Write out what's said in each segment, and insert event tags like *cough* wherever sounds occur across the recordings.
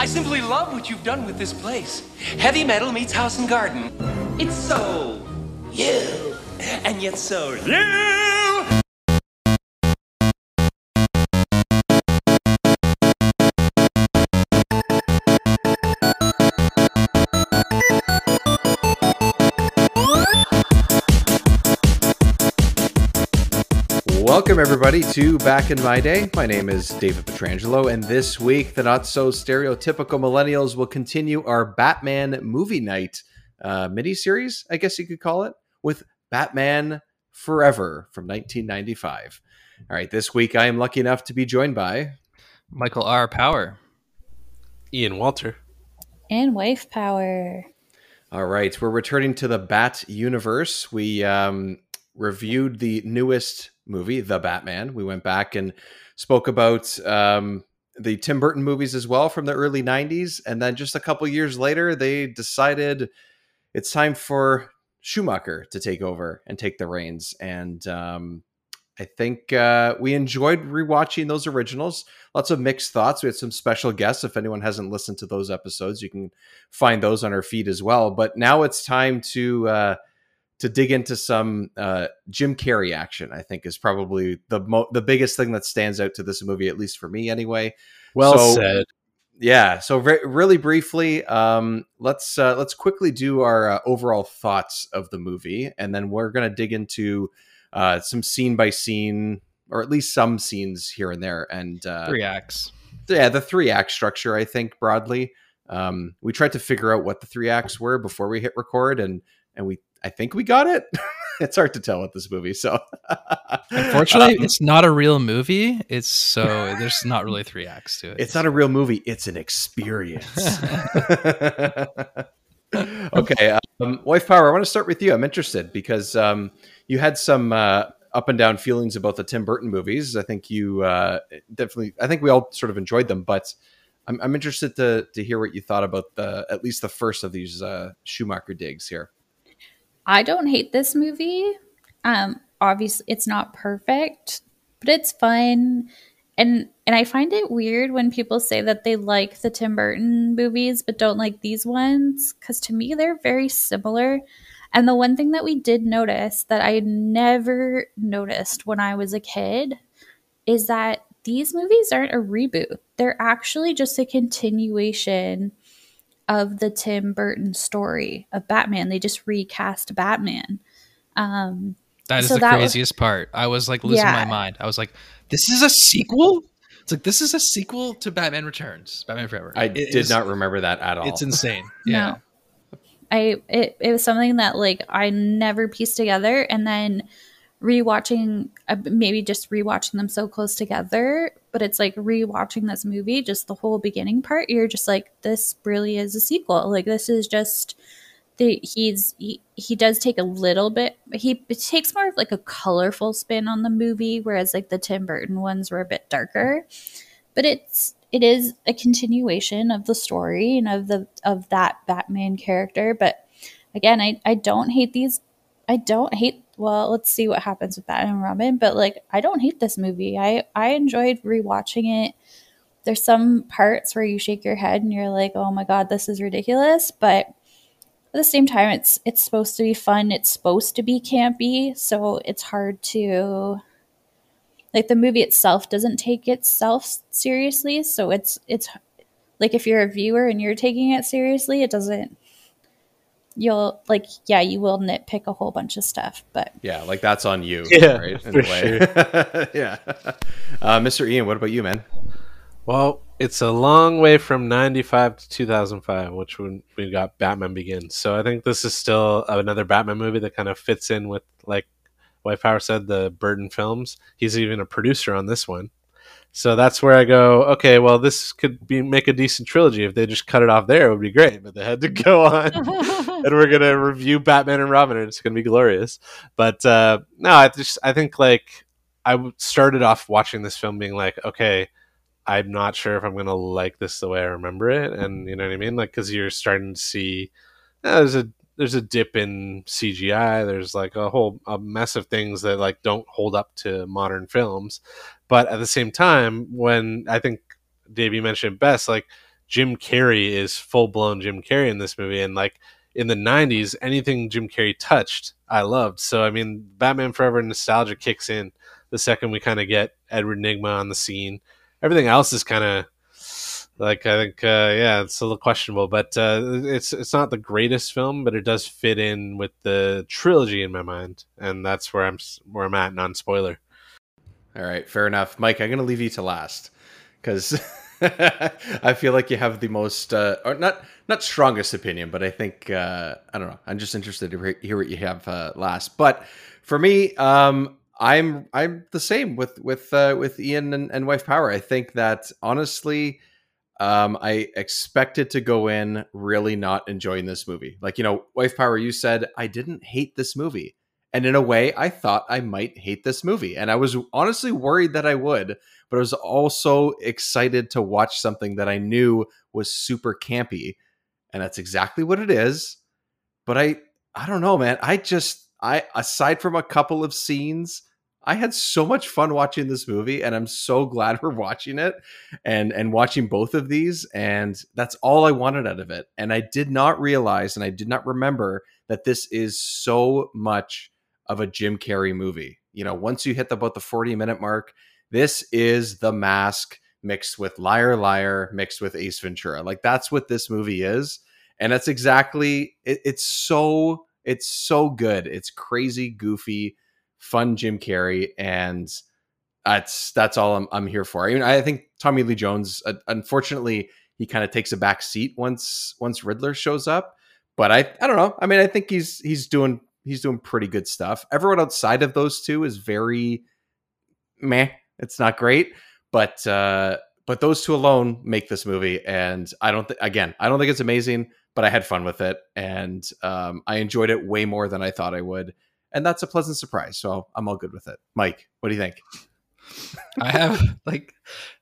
I simply love what you've done with this place. Heavy metal meets house and garden. It's so you, and yet so you. Welcome, everybody, to Back in My Day. My name is David Petrangelo, and this week, the not so stereotypical millennials will continue our Batman movie night uh, mini series, I guess you could call it, with Batman Forever from 1995. All right, this week I am lucky enough to be joined by Michael R. Power. Ian Walter. And wife power. All right, we're returning to the Bat universe. We um, reviewed the newest movie, The Batman. We went back and spoke about um, the Tim Burton movies as well from the early 90s. And then just a couple years later, they decided it's time for Schumacher to take over and take the reins. And um, I think uh, we enjoyed rewatching those originals. Lots of mixed thoughts. We had some special guests. If anyone hasn't listened to those episodes, you can find those on our feed as well. But now it's time to. Uh, to dig into some uh, Jim Carrey action, I think is probably the mo- the biggest thing that stands out to this movie, at least for me, anyway. Well So- said. Yeah. So re- really briefly, um, let's uh, let's quickly do our uh, overall thoughts of the movie, and then we're gonna dig into uh, some scene by scene, or at least some scenes here and there, and uh, Three acts. yeah, the three act structure, I think broadly. Um, we tried to figure out what the three acts were before we hit record, and and we I think we got it. *laughs* it's hard to tell with this movie, so Unfortunately, Um, it's not a real movie. It's so there's not really three acts to it. it's not a real movie; it's an experience. *laughs* okay, um, wife power. I want to start with you. I'm interested because um, you had some uh, up and down feelings about the Tim Burton movies. I think you uh, definitely. I think we all sort of enjoyed them, but I'm, I'm interested to to hear what you thought about the at least the first of these uh, Schumacher digs here. I don't hate this movie. Um, obviously, it's not perfect, but it's fun. And and I find it weird when people say that they like the Tim Burton movies but don't like these ones because to me they're very similar. And the one thing that we did notice that I never noticed when I was a kid is that these movies aren't a reboot. They're actually just a continuation of the Tim Burton story of Batman. They just recast Batman. Um, that is so the that was- craziest part. I was like losing Yeah. my mind. I was like, this is a sequel? It's like this is a sequel to Batman Returns, Batman Forever. I It did is- not remember that at all. It's insane. *laughs* No. Yeah. I it, it was something that like I never pieced together, and then rewatching uh, maybe just rewatching them so close together but it's like rewatching this movie just the whole beginning part you're just like this really is a sequel. Like this is just the he's he, he does take a little bit he takes more of like a colorful spin on the movie whereas like the tim burton ones were a bit darker. But it's it is a continuation of the story and of the of that batman character but again i i don't hate these i don't hate well let's see what happens with batman and robin but like i don't hate this movie. I i enjoyed rewatching it. There's some parts where you shake your head and you're like oh my god this is ridiculous but at the same time it's it's supposed to be fun. It's supposed to be campy so it's hard to like the movie itself doesn't take itself seriously so it's it's like if you're a viewer and you're taking it seriously it doesn't you'll like yeah you will nitpick a whole bunch of stuff but yeah, like that's on you, Yeah, right? In for a way. *laughs* yeah, uh, Mr. Ian, what about you, man? Well, it's a long way from 95 to 2005, which when we got Batman Begins. So I think this is still another Batman movie that kind of fits in with, like Wife Power said, the Burton films. He's even a producer on this one. So that's where I go, okay, well, this could be make a decent trilogy. If they just cut it off there, it would be great. But they had to *laughs* go on. *laughs* and we're gonna review Batman and Robin, and it's gonna be glorious. But uh, no, I just I think like I started off watching this film being like, okay, I'm not sure if I'm gonna like this the way I remember it, and you know what I mean, like because you're starting to see there's a there's a dip in CGI. There's like a whole a mess of things that like don't hold up to modern films. But at the same time, when I think Dave mentioned best, like Jim Carrey is full blown Jim Carrey in this movie, and like in the '90s, anything Jim Carrey touched, I loved. So I mean, Batman Forever nostalgia kicks in the second we kind of get Edward Nygma on the scene. Everything else is kind of like I think, uh, yeah, it's a little questionable, but uh, it's it's not the greatest film, but it does fit in with the trilogy in my mind, and that's where I'm where I'm at, non spoiler. All right, fair enough, Mike. I'm going to leave you to last because *laughs* I feel like you have the most, uh, or not not strongest opinion, but I think uh, I don't know. I'm just interested to hear what you have uh, last. But for me, um, I'm I'm the same with with uh, with Ian and, and Wife Power. I think that honestly um, I expected to go in really not enjoying this movie. Like, you know, Wife Power, you said I didn't hate this movie. And in a way, I thought I might hate this movie. And I was honestly worried that I would, but I was also excited to watch something that I knew was super campy. And that's exactly what it is. But I I don't know, man. I just I aside from a couple of scenes, I had so much fun watching this movie and I'm so glad we're watching it and and watching both of these and that's all I wanted out of it. And I did not realize and I did not remember that this is so much of a Jim Carrey movie. You know, once you hit the, about the 40 minute mark, this is The Mask mixed with Liar Liar mixed with Ace Ventura. Like that's what this movie is. And that's exactly it, it's so it's so good. It's crazy goofy fun Jim Carrey, and that's that's all I'm, I'm here for. I mean, I think Tommy Lee Jones, uh, unfortunately, he kind of takes a back seat once once Riddler shows up. But I I don't know. I mean, I think he's he's doing he's doing pretty good stuff. Everyone outside of those two is very meh. It's not great, but uh, but those two alone make this movie. And I don't think again, I don't think it's amazing, but I had fun with it, and um, I enjoyed it way more than I thought I would and that's a pleasant surprise. So I'm all good with it. Mike, what do you think? I have like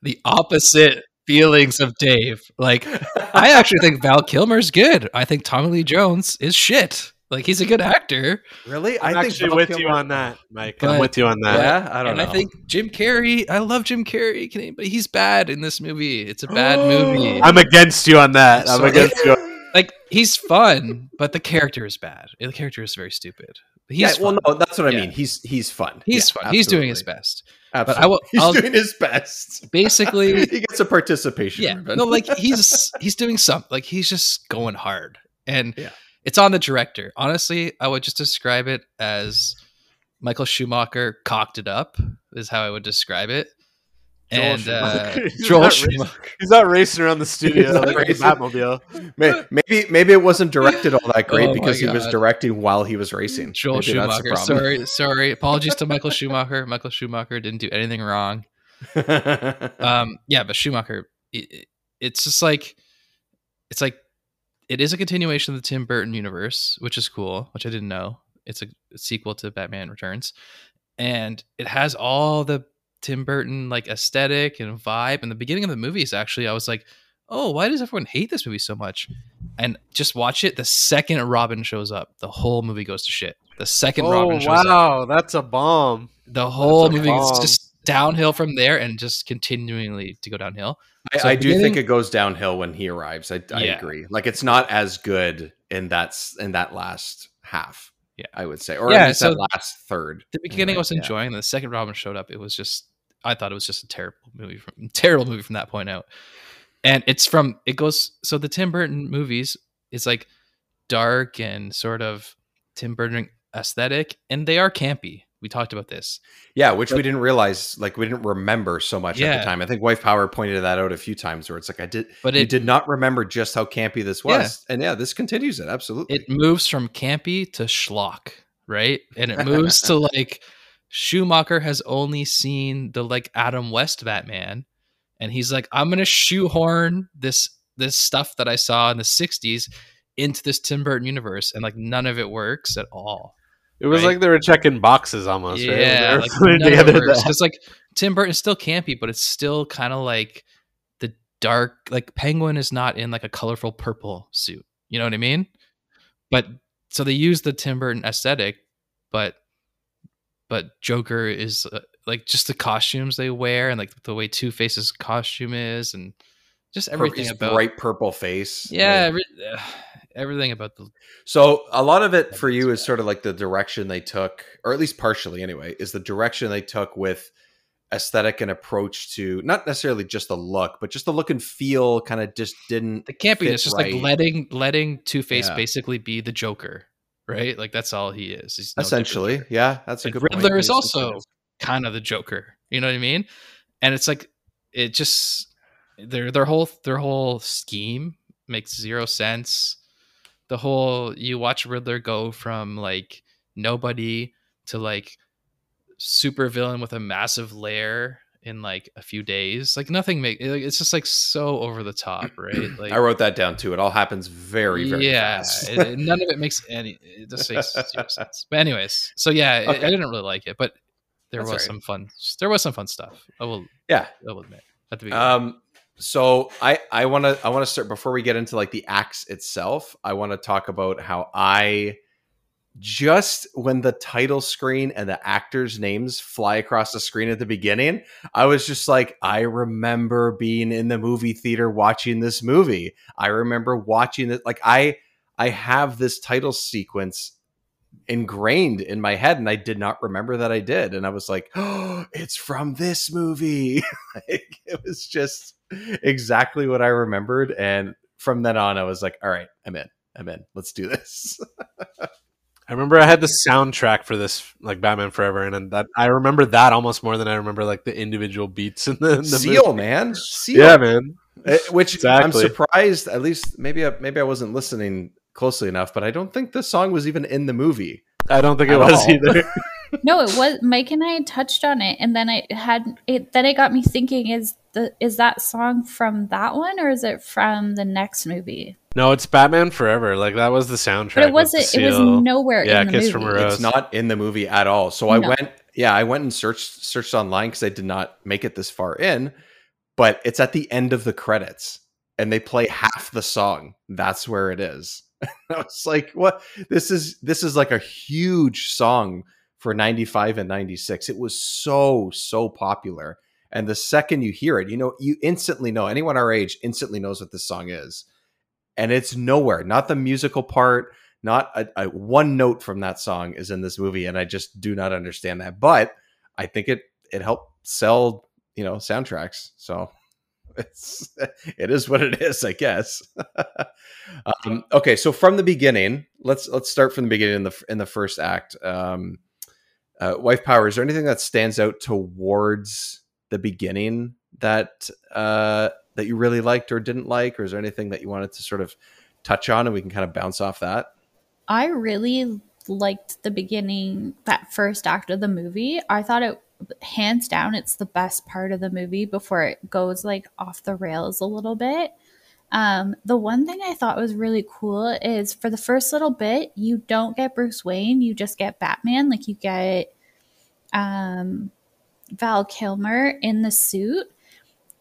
the opposite feelings of Dave. Like, I actually think Val Kilmer's good. I think Tommy Lee Jones is shit. Like, he's a good actor. Really? I'm I actually Val with Kilmer- you on that, Mike. But- I'm with you on that. Yeah, I don't and know. I think Jim Carrey, I love Jim Carrey, can- but he's bad in this movie. It's a bad movie. *gasps* I'm against you on that. I'm Sorry. against you. *laughs* like, he's fun, but the character is bad. The character is very stupid. But yeah, well, no, that's what I Yeah. mean. He's he's fun. He's Yeah, fun. He's doing his best. Absolutely. I will- *laughs* he's I'll- doing his best. *laughs* Basically, he gets a participation. yeah ribbon. no like he's he's doing something like he's just going hard and Yeah. It's on the director. Honestly i would just describe it as michael schumacher cocked it up is how i would describe it. And uh, Schumacher. *laughs* He's joel not racing- schumacher He's not racing around the studio like a racing. Batmobile. Maybe maybe it wasn't directed all that great Oh my because he was directing while he was racing. joel Maybe schumacher. sorry sorry. Apologies to michael schumacher. Michael schumacher didn't do anything wrong. *laughs* Um yeah but schumacher it, it- it's just like it's like it is a continuation of the tim burton universe which is cool which i didn't know. It's a, sequel to batman returns. And it has all the tim burton like aesthetic and vibe. And the beginning of the movie is actually i was like oh why does everyone hate this movie so much? And just watch it the second robin shows up the whole movie goes to shit. The second oh, robin Oh shows up. wow, that's a bomb. the whole movie is bomb. just downhill from there and just continually to go downhill. I, So I do think it goes downhill when he arrives. I, I Yeah. agree. Like it's not as good in that s- in that last half. Yeah. I would say, or Yeah, at least so that last third. The beginning I was Yeah. enjoying. The second Robin showed up, it was just I thought it was just a terrible movie from *laughs* terrible movie from that point out. And it's from it goes so the Tim Burton movies is like dark and sort of Tim Burton aesthetic, and they are campy. We talked about this. Yeah, which we didn't realize, like we didn't remember so much at the time. I think Wife Power pointed that out a few times, where it's like I did, But you it did not remember just how campy this Yeah. was, and yeah, this continues it absolutely. it moves from campy to schlock, right? And it moves to *laughs* like Schumacher has only seen the like Adam West Batman, and he's like, I'm gonna shoehorn this this stuff that I saw in the '60s into this Tim Burton universe, and like none of it works at all. It was Right. like they were checking boxes almost. right? Yeah, were like putting none of it together works the- like Tim Burton's still campy, but it's still kind of like the dark. Like Penguin is not in like a colorful purple suit. You know what I mean? But so they use the Tim Burton aesthetic, but but Joker is uh, like just the costumes they wear and like the way Two Face's costume is, and just everything his about bright purple face. yeah, Like, every, uh, everything about the so a lot of it for you is sort of like the direction they took, or at least partially anyway, is the direction they took with aesthetic and approach to not necessarily just the look, but just the look and feel kind of just didn't the campiness, just right. like letting letting Two Face Yeah. basically be the Joker, right? Like that's all he is. He's no essentially. Yeah, that's a good Riddler point. is also kind of the Joker. You know what I mean? And it's like it just their their whole their whole scheme makes zero sense. The whole you watch Riddler go from like nobody to like super villain with a massive lair in like a few days. Like nothing make it's just like so over the top, *clears throat* right? Like I wrote that down too. It all happens very, very yeah, fast. it- it- none of it makes any. It just makes zero *laughs* sense. But anyways, so yeah, I- I, didn't really like it, but there That's was all some fun. There was some fun stuff. I will. yeah. I will admit at the beginning. Um, so I I want to I want to start before we get into like the acts itself. I want to talk about how I just when the title screen and the actors' names fly across the screen at the beginning, I was just like, I remember being in the movie theater watching this movie. I remember watching it. Like I I have this title sequence ingrained in my head and I did not remember that I did and I was like oh *gasps* it's from this movie *laughs* like it was just exactly what I remembered and from then on I was like all right I'm in I'm in let's do this I remember I had the soundtrack for this, like Batman Forever, and then that I remember that almost more than I remember like the individual beats in the, in the seal movie. man seal Yeah, man. Eh, which I'm surprised at least maybe I, maybe I wasn't listening closely enough but I don't think this song was even in the movie I don't think it was all. either. *laughs* No, it was Mike and I touched on it, and then I had it. Then it got me thinking: is the is that song from that one, or is it from the next movie? no, it's Batman Forever. Like that was the soundtrack. But it wasn't. It was nowhere Yeah, in the Kiss movie. from a Rose. It's not in the movie at all. So I No. went, yeah, I went and searched searched online because I did not make it this far in, but it's at the end of the credits, and they play half the song. That's where it is. *laughs* I was like, what? This is this is like a huge song for '95 and '96. It was so so popular, and the second you hear it, you know, you instantly know. Anyone our age instantly knows what this song is, and it's nowhere. Not the musical part not a, a one note from that song is in this movie and i just do not understand that but i think it it helped sell you know soundtracks so *laughs* it's it is what it is i guess *laughs* um, okay so from the beginning let's let's start from the beginning in the in the first act um uh, wife power is there anything that stands out towards the beginning that uh that you really liked or didn't like or is there anything that you wanted to sort of touch on and we can kind of bounce off that I really liked the beginning, that first act of the movie. I thought it, hands down, it's the best part of the movie before it goes like off the rails a little bit. Um, the one thing I thought was really cool is for the first little bit, you don't get Bruce Wayne, you just get Batman. Like you get um, Val Kilmer in the suit.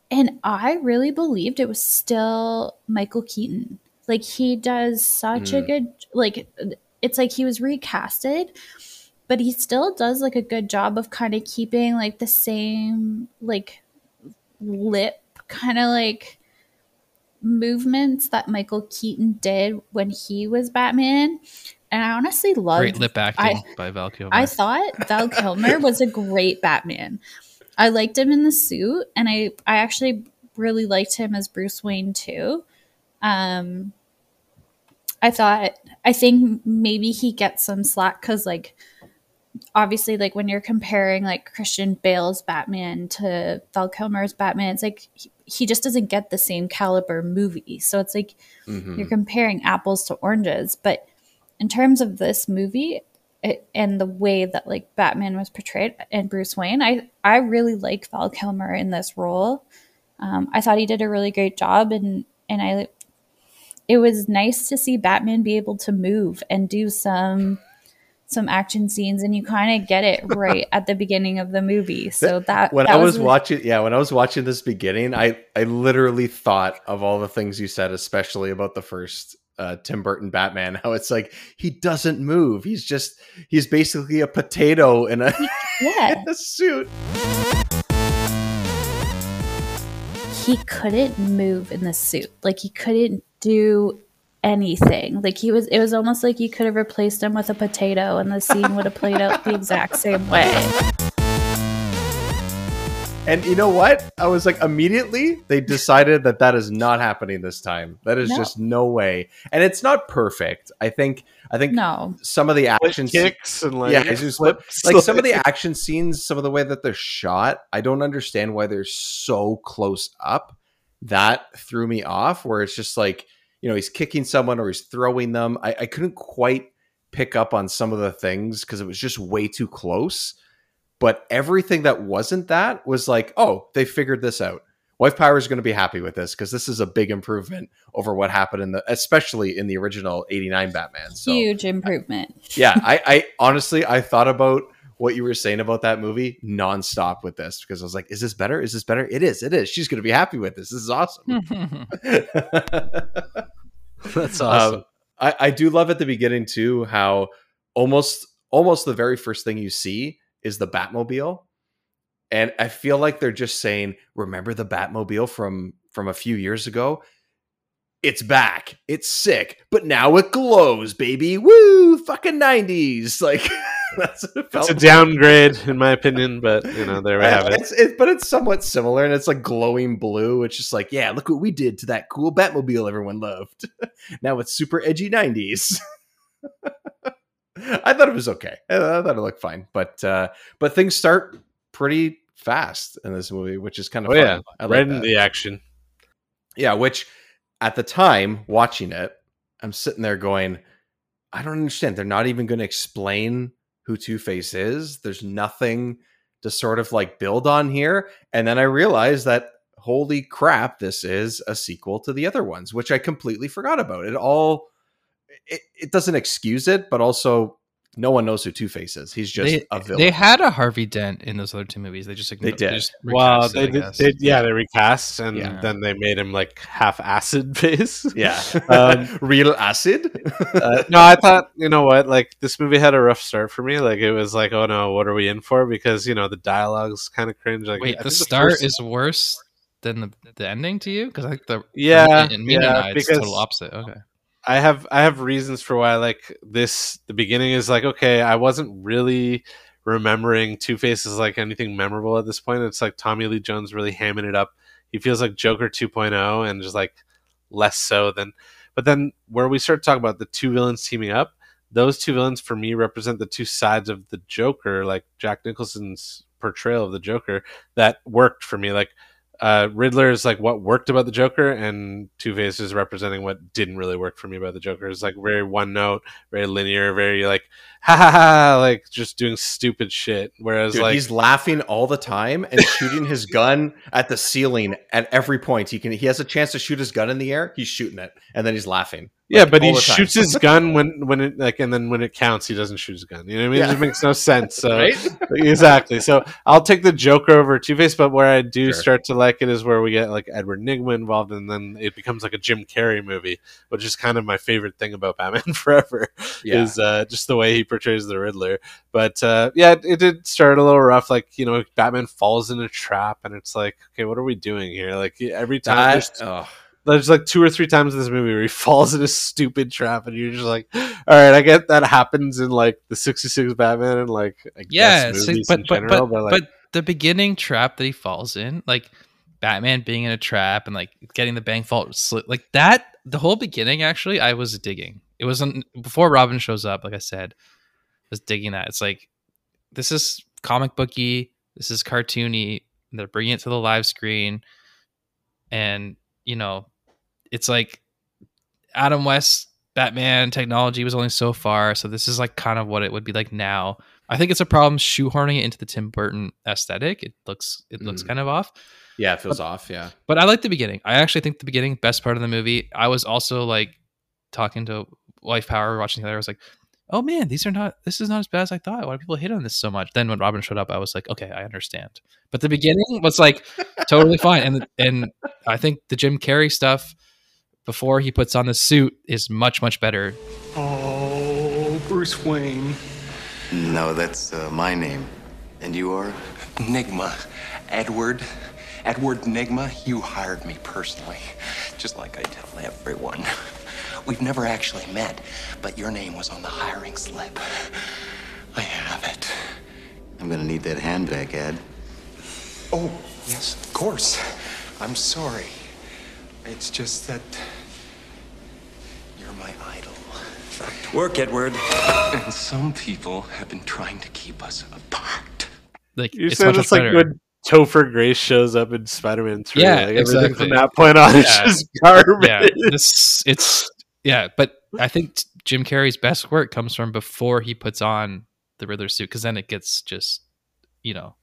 And I really believed it was still Michael Keaton. Like he does such a Mm. good like it's like he was recasted, but he still does like a good job of kind of keeping like the same like lip kind of like movements that Michael Keaton did when he was Batman. And I honestly loved Great lip acting I- by Val Kilmer. I thought Val Kilmer *laughs* was a great Batman. I liked him in the suit, and I I actually really liked him as Bruce Wayne too. Um, I thought I think maybe he gets some slack because like obviously like when you're comparing like Christian Bale's Batman to Val Kilmer's Batman, it's like he, he just doesn't get the same caliber movie. So it's like Mhm. you're comparing apples to oranges but in terms of this movie it, and the way that like batman was portrayed and bruce wayne i i really like val kilmer in this role um, i thought he did a really great job and and i it was nice to see batman be able to move and do some some action scenes and you kind of get it right at the beginning of the movie *laughs* so that when that I was really- watching, yeah, when I was watching this beginning, I I literally thought of all the things you said, especially about the first uh, Tim Burton Batman. How it's like he doesn't move; he's just he's basically a potato in a, *laughs* yeah in a suit. he couldn't move in the suit. Like he couldn't do anything. Like he was it was almost like you could have replaced him with a potato and the scene would have played out the exact same way. And you know what? I was like, immediately they decided that that is not happening this time. That is No. just no way. And it's not perfect. I think. I think No. some of the action se- kicks and like yeah, it's just flips. like some of the *laughs* action scenes, some of the way that they're shot, I don't understand why they're so close up. That threw me off. Where it's just like, you know, he's kicking someone or he's throwing them. I, I couldn't quite pick up on some of the things because it was just way too close. But everything that wasn't that was like, oh, they figured this out. Wife Power is going to be happy with this because this is a big improvement over what happened in the, especially in the original '89 Batman. So Huge improvement. yeah, I, I honestly I thought about what you were saying about that movie nonstop with this because I was like, is this better? Is this better? It is. It is. She's going to be happy with this. This is awesome. *laughs* *laughs* That's awesome. Um, I, I do love at the beginning too how almost almost the very first thing you see is the Batmobile, and I feel like they're just saying, "Remember the Batmobile from from a few years ago? It's back. It's sick, but now it glows, baby! Woo! Fucking nineties! *laughs* Like *laughs* that's it it's a like. downgrade in my opinion, but you know there we have it. It's, it, but it's somewhat similar, and it's like glowing blue. It's just like, yeah, look what we did to that cool Batmobile everyone loved. *laughs* now it's super edgy '90s. *laughs* I thought it was okay. I, thought it looked fine, but uh, but things start pretty fast in this movie, which is kind of Oh fun. yeah, I like right that. in the action. Yeah, which at the time watching it, I'm sitting there going, I don't understand. They're not even going to explain who Two Face is. There's nothing to sort of like build on here. And then I realized that holy crap, this is a sequel to the other ones, which I completely forgot about. It all it, it doesn't excuse it, but also no one knows who Two Face is. He's just they, a villain. they had a Harvey Dent in those other two movies. They just ignored, did. just Well, recast it, they did, guess. they, yeah, they recast and Yeah. then they made him like half acid *laughs* face. yeah. *laughs* Um, Real acid. *laughs* uh, no, I thought you know what, like this movie had a rough start for me. Like it was like, oh no, what are we in for? Because you know the dialogue's kind of cringe. Like Wait, I the think start first- is worse than the, the ending to you? Because I think the Yeah, in, in Mean yeah, Eye, it's because- total opposite. Okay, I have I have reasons for why like this. The beginning is like okay, I wasn't really remembering Two Face as like anything memorable at this point. It's like Tommy Lee Jones really hamming it up. He feels like Joker 2.0 and just like less so than. But then where we start talking about the two villains teaming up, those two villains for me represent the two sides of the Joker, like Jack Nicholson's portrayal of the Joker that worked for me. Like uh, Riddler is like what worked about the Joker, and Two Face is representing what didn't really work for me about the Joker. It's like very one note, very linear, very like ha ha ha, like just doing stupid shit. Whereas Dude, like he's laughing all the time and shooting his *laughs* gun at the ceiling at every point. He can he has a chance to shoot his gun in the air, he's shooting it, and then he's laughing. yeah, but he all the time. shoots his gun *laughs* when when it like, and then when it counts, he doesn't shoot his gun. You know what I mean? Yeah. It just makes no sense. *laughs* So Right? exactly. So I'll take the Joker over Two Face, but where I do Sure. start to like it is where we get like Edward Nygma involved, and then it becomes like a Jim Carrey movie, which is kind of my favorite thing about Batman Forever. Yeah. Is uh, just the way he portrays the Riddler. But uh, yeah, it, it did start a little rough. Like you know, Batman falls in a trap, and it's like, okay, what are we doing here? Like every time. That- there's, oh, there's like two or three times in this movie where he *laughs* falls in a stupid trap, and you're just like, all right, I get that happens in like the '66 Batman and like I yeah, but in but general, but, but, like, but the beginning trap that he falls in, like Batman being in a trap and like getting the bank vault slit, like that. The whole beginning, actually, I was digging. It wasn't before Robin shows up. Like I said, was digging that. It's like this is comic booky. This is cartoony. They're bringing it to the live screen, and you know, it's like Adam West Batman technology was only so far. So this is like kind of what it would be like now. I think it's a problem shoehorning it into the Tim Burton aesthetic. It looks it looks Mm. kind of off. yeah, it feels off. Yeah. But I like the beginning. I actually think the beginning best part of the movie. I was also like talking to Wife Power watching the other. I was like, oh man, these are not. This is not as bad as I thought. Why do people hate on this so much? Then when Robin showed up, I was like, okay, I understand. But the beginning was like *laughs* totally fine, and and I think the Jim Carrey stuff before he puts on the suit is much much better. Oh, Bruce Wayne. No, that's uh, my name. And you are? Enigma. Edward. Edward Nygma, you hired me personally, just like I tell everyone. We've never actually met, but your name was on the hiring slip. I have it. I'm gonna need that hand back, Ed. Oh, yes, of course. I'm sorry. It's just that you're my idol. Work, Edward. And some people have been trying to keep us apart. Like You it's said much, it's much like better. when Topher Grace shows up in Spider-Man 3. Yeah, like everything exactly. from that point on is Yeah. just garbage. yeah, this it's yeah, but I think Jim Carrey's best work comes from before he puts on the Riddler suit because then it gets just you know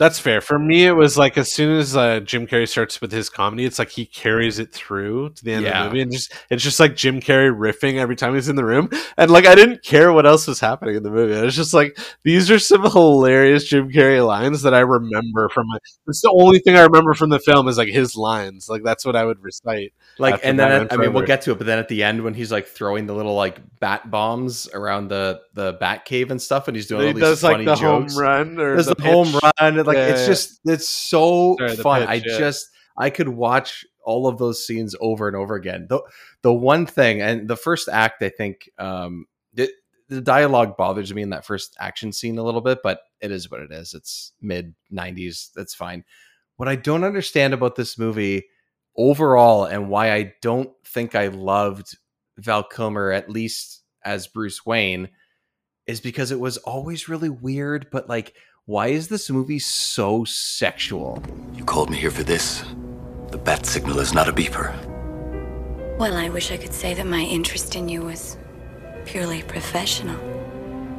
That's fair. For me, it was like as soon as uh, Jim Carrey starts with his comedy, it's like he carries it through to the end of the movie, and just it's just like Jim Carrey riffing every time he's in the room, and like I didn't care what else was happening in the movie. I was just like, these are some hilarious Jim Carrey lines that I remember from my. It's the only thing I remember from the film is like his lines. Like that's what I would recite. like and then at- i mean we'll get to it but then at the end when he's like throwing the little like bat bombs around the the bat cave and stuff and he's doing all he these does like funny the jokes home run or there's the, the, home run like Yeah, it's yeah. just it's so Sorry, fun. pitch, i yeah. just i could watch all of those scenes over and over again. The the one thing and the first act i think um the, the dialogue bothers me in that first action scene a little bit but it is what it is. It's mid 90s that's fine. What i don't understand about this movie overall and why I don't think I loved Val Kilmer at least as Bruce Wayne is because it was always really weird but like why is this movie so sexual? You called me here for this. The bat signal is not a beeper. Well, I wish I could say that my interest in you was purely professional.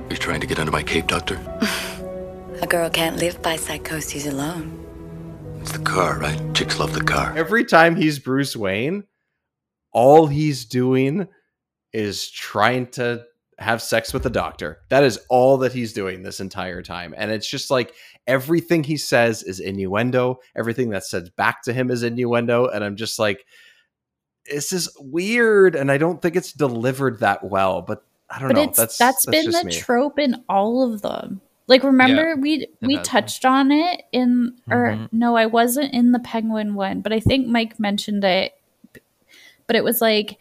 You're trying to get under my cape, Doctor? *laughs* A girl can't live by psychoses alone. It's the car, right? Chicks love the car. Every time he's Bruce Wayne, all he's doing is trying to have sex with the doctor. That is all that he's doing this entire time. And it's just like everything he says is innuendo. Everything that's said back to him is innuendo. And I'm just like, this is weird. And I don't think it's delivered that well. But I don't but know. it's that's that's that's been the me. trope in all of them. Like remember we we has been. touched on it in or Mhm. no, I wasn't in the penguin one, but I think Mike mentioned it. But it was like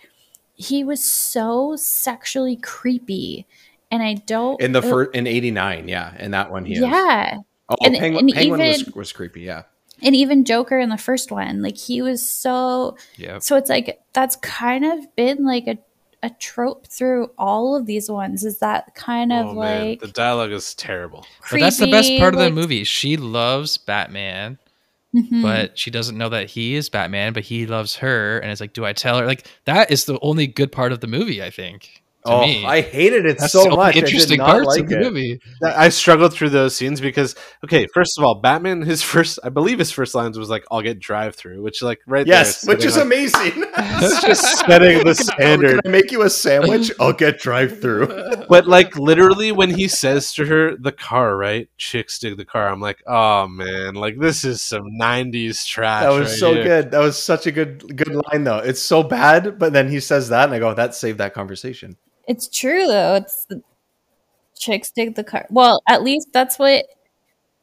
he was so sexually creepy, and I don't in the uh, first in 89. Yeah. In that one. He is. yeah, Oh, And- Penguin, and Penguin was, even- was creepy. Yeah. and even Joker in the first one, like he was so yeah So it's like that's kind of been like a a trope through all of these ones. Is that kind of Oh, man. like the dialogue is terrible. but that's the best creepy, part of the movie she loves Batman Mhm. but she doesn't know that he is Batman but he loves her and it's like do I tell her like that is the only good part of the movie I think oh, me I hated it That's so the much. interesting I did not parts like of the it. movie I struggled through those scenes because okay, first of all, Batman his first I believe his first lines was like I'll get drive through, which like right Yes, there, which is like- amazing. *laughs* It's just setting the standard. *laughs* Can I make you a sandwich? I'll get drive through. *laughs* But like literally when he says to her the car, right? Chicks dig the car. I'm like, "Oh man, like this is some 90s trash." That was right so here." good. That was such a good good line though. It's so bad, but then he says that and I go, that saved that conversation. It's true though. It's the chicks dig the car. Well, at least that's what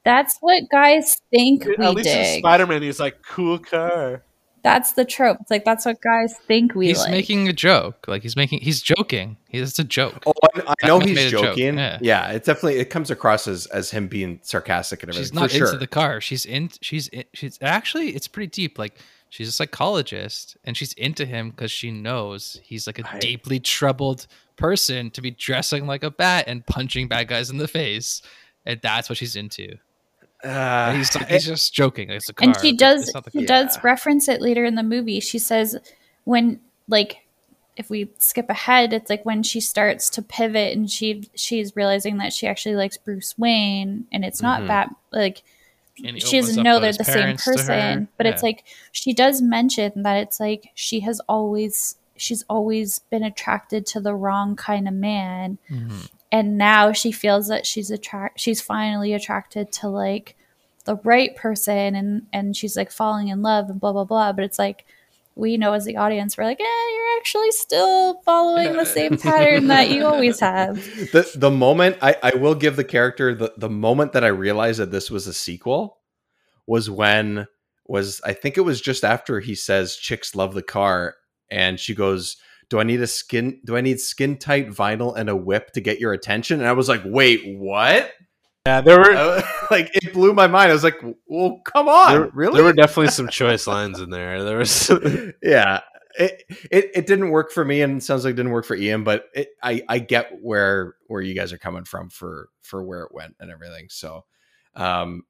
that's what guys think At we least in dig. Spider-Man he's like, "Cool car." that's the trope. It's like that's what guys think we like. he's like. making a joke like he's making he's joking he's a joke Oh, I, I know he's a joke, joking. yeah. Yeah. it definitely it comes across as as him being sarcastic and everything. she's not for sure. into the car she's in she's in, she's actually it's pretty deep like she's a psychologist and she's into him because she knows he's like a I- deeply troubled person to be dressing like a bat and punching bad guys in the face and that's what she's into Uh, he's like, he's just joking it's a car and she does it's not the she car. does reference it later in the movie she says when like if we skip ahead it's like when she starts to pivot and she she's realizing that she actually likes bruce wayne and it's not Mhm. that like And he she doesn't know they're the same parents to her. person but it's like she does mention that it's like she has always she's always been attracted to the wrong kind of man Mhm. and now she feels that she's attract she's finally attracted to like the right person and and she's like falling in love and blah blah blah but it's like we know as the audience we're like eh you're actually still following the same pattern that you *laughs* always have. The the moment I, I will give the character the, the moment that I realized that this was a sequel was when was I think it was just after he says chicks love the car and she goes do I need a skin do I need skin tight vinyl and a whip to get your attention? And I was like wait what Yeah, there were I- *laughs* like it blew my mind. I was like well come on. There, really there were definitely some choice lines in there. There was *laughs* yeah. It, it it didn't work for me and it sounds like it didn't work for Ian but it, I I get where where you guys are coming from for for where it went and everything so um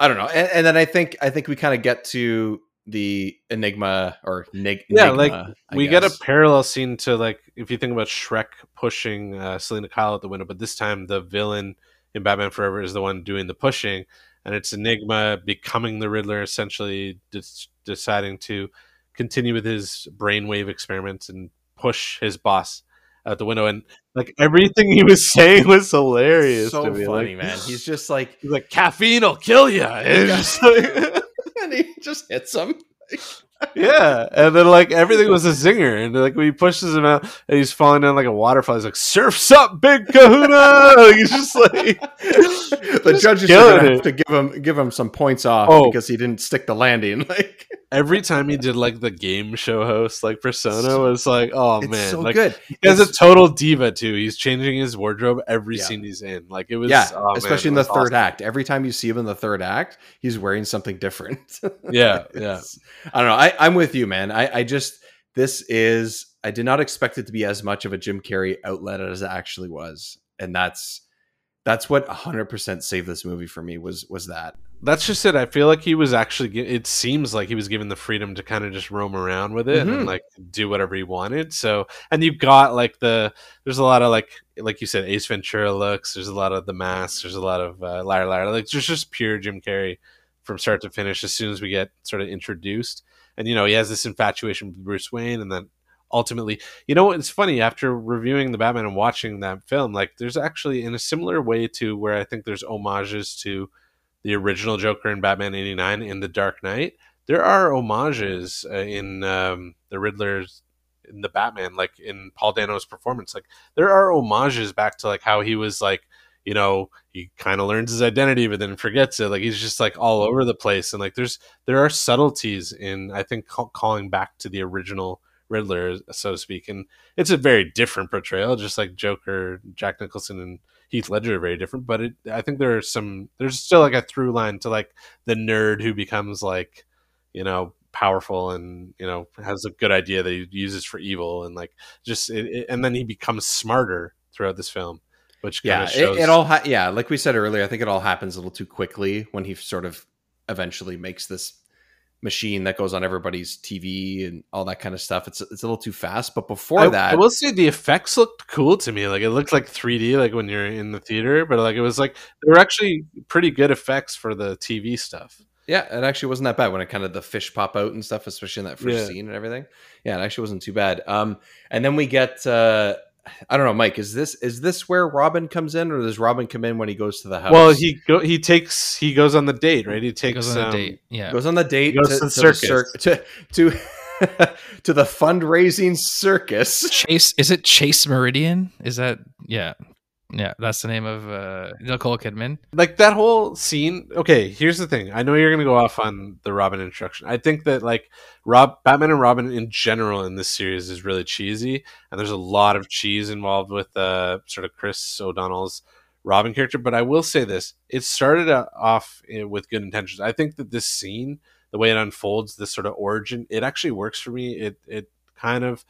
I don't know. And, and then I think I think we kind of get to the enigma or nig- yeah, Enigma, like I we get a parallel scene to like if you think about Shreck pushing uh, Selina Kyle out the window, but this time the villain in Batman Forever is the one doing the pushing, and it's Enigma becoming the Riddler, essentially des- deciding to continue with his brainwave experiments and push his boss out the window. And like everything he was *laughs* saying was hilarious. so to me. funny like, man he's just like *laughs* He's like caffeine will kill you. *laughs* Like- and he just hits him Yeah, and then like everything was a zinger, and like when he pushes him out, and he's falling down like a waterfall. He's like, "Surfs up, big Kahuna!" *laughs* Like, he's just like *laughs* the just judges are gonna have to give him give him some points off Oh. because he didn't stick the landing *laughs* like Every time he did like the game show host, like persona, was like, "Oh it's man!" so like, good He has a total diva too. He's changing his wardrobe every Yeah. scene he's in. Like it was, yeah, oh, especially it in the third awesome. act. Every time you see him in the third act, he's wearing something different. Yeah, yeah. I don't know. I, I'm with you, man. I, I just this is I did not expect it to be as much of a Jim Carrey outlet as it actually was, and that's that's what 100 percent saved this movie for me was was that. That's just it. I feel like he was actually. It seems like he was given the freedom to kind of just roam around with it Mhm. and like do whatever he wanted. So, and you've got like the. There's a lot of like, like you said, Ace Ventura looks. There's a lot of the mask. There's a lot of uh, liar liar. Like there's just pure Jim Carrey from start to finish. As soon as we get sort of introduced, and you know he has this infatuation with Bruce Wayne, and then ultimately, you know, it's funny after reviewing the Batman and watching that film. Like there's actually in a similar way to where I think there's homages to the original Joker in Batman '89 in The Dark Knight. There are homages uh, in um, the Riddler's in the Batman, like in Paul Dano's performance. Like there are homages back to like how he was like, you know, he kind of learns his identity but then forgets it. Like he's just like all mm-hmm. over the place, and like there's there are subtleties in I think ca- calling back to the original Riddler, so to speak, and it's a very different portrayal, just like Joker, Jack Nicholson, and Heath Ledger are very different, but it, I think there are some. There's still like a through line to like the nerd who becomes like, you know, powerful and you know has a good idea that he uses for evil, and like just it, it- and then he becomes smarter throughout this film, which Yeah, of it, shows. it all ha- yeah, like we said earlier, I think it all happens a little too quickly when he sort of eventually makes this machine that goes on everybody's TV and all that kind of stuff. It's it's a little too fast, but before I, that, I will say the effects looked cool to me. Like it looked like 3D, like when you're in the theater, but like it was like they were actually pretty good effects for the TV stuff. Yeah, it actually wasn't that bad when it kind of the fish pop out and stuff, especially in that first Yeah. scene and everything. Yeah, it actually wasn't too bad. Um, and then we get uh, I don't know, Mike. Is this is this where Robin comes in, or does Robin come in when he goes to the house? Well, he go he takes he goes on the date, right? He He takes goes on a um, date. Yeah. goes on the date goes to, to the to the circus. cir- to to *laughs* to the fundraising circus. Chase is it Chase Meridian? Is that yeah. Yeah, that's the name of uh Nicole Kidman. like that whole scene okay here's the thing. I know you're gonna go off on the robin introduction. I think that like rob batman and robin in general in this series is really cheesy and there's a lot of cheese involved with uh sort of chris o'donnell's robin character but i will say this it started uh, off uh, with good intentions. I think that this scene the way it unfolds this sort of origin it actually works for me. It it kind of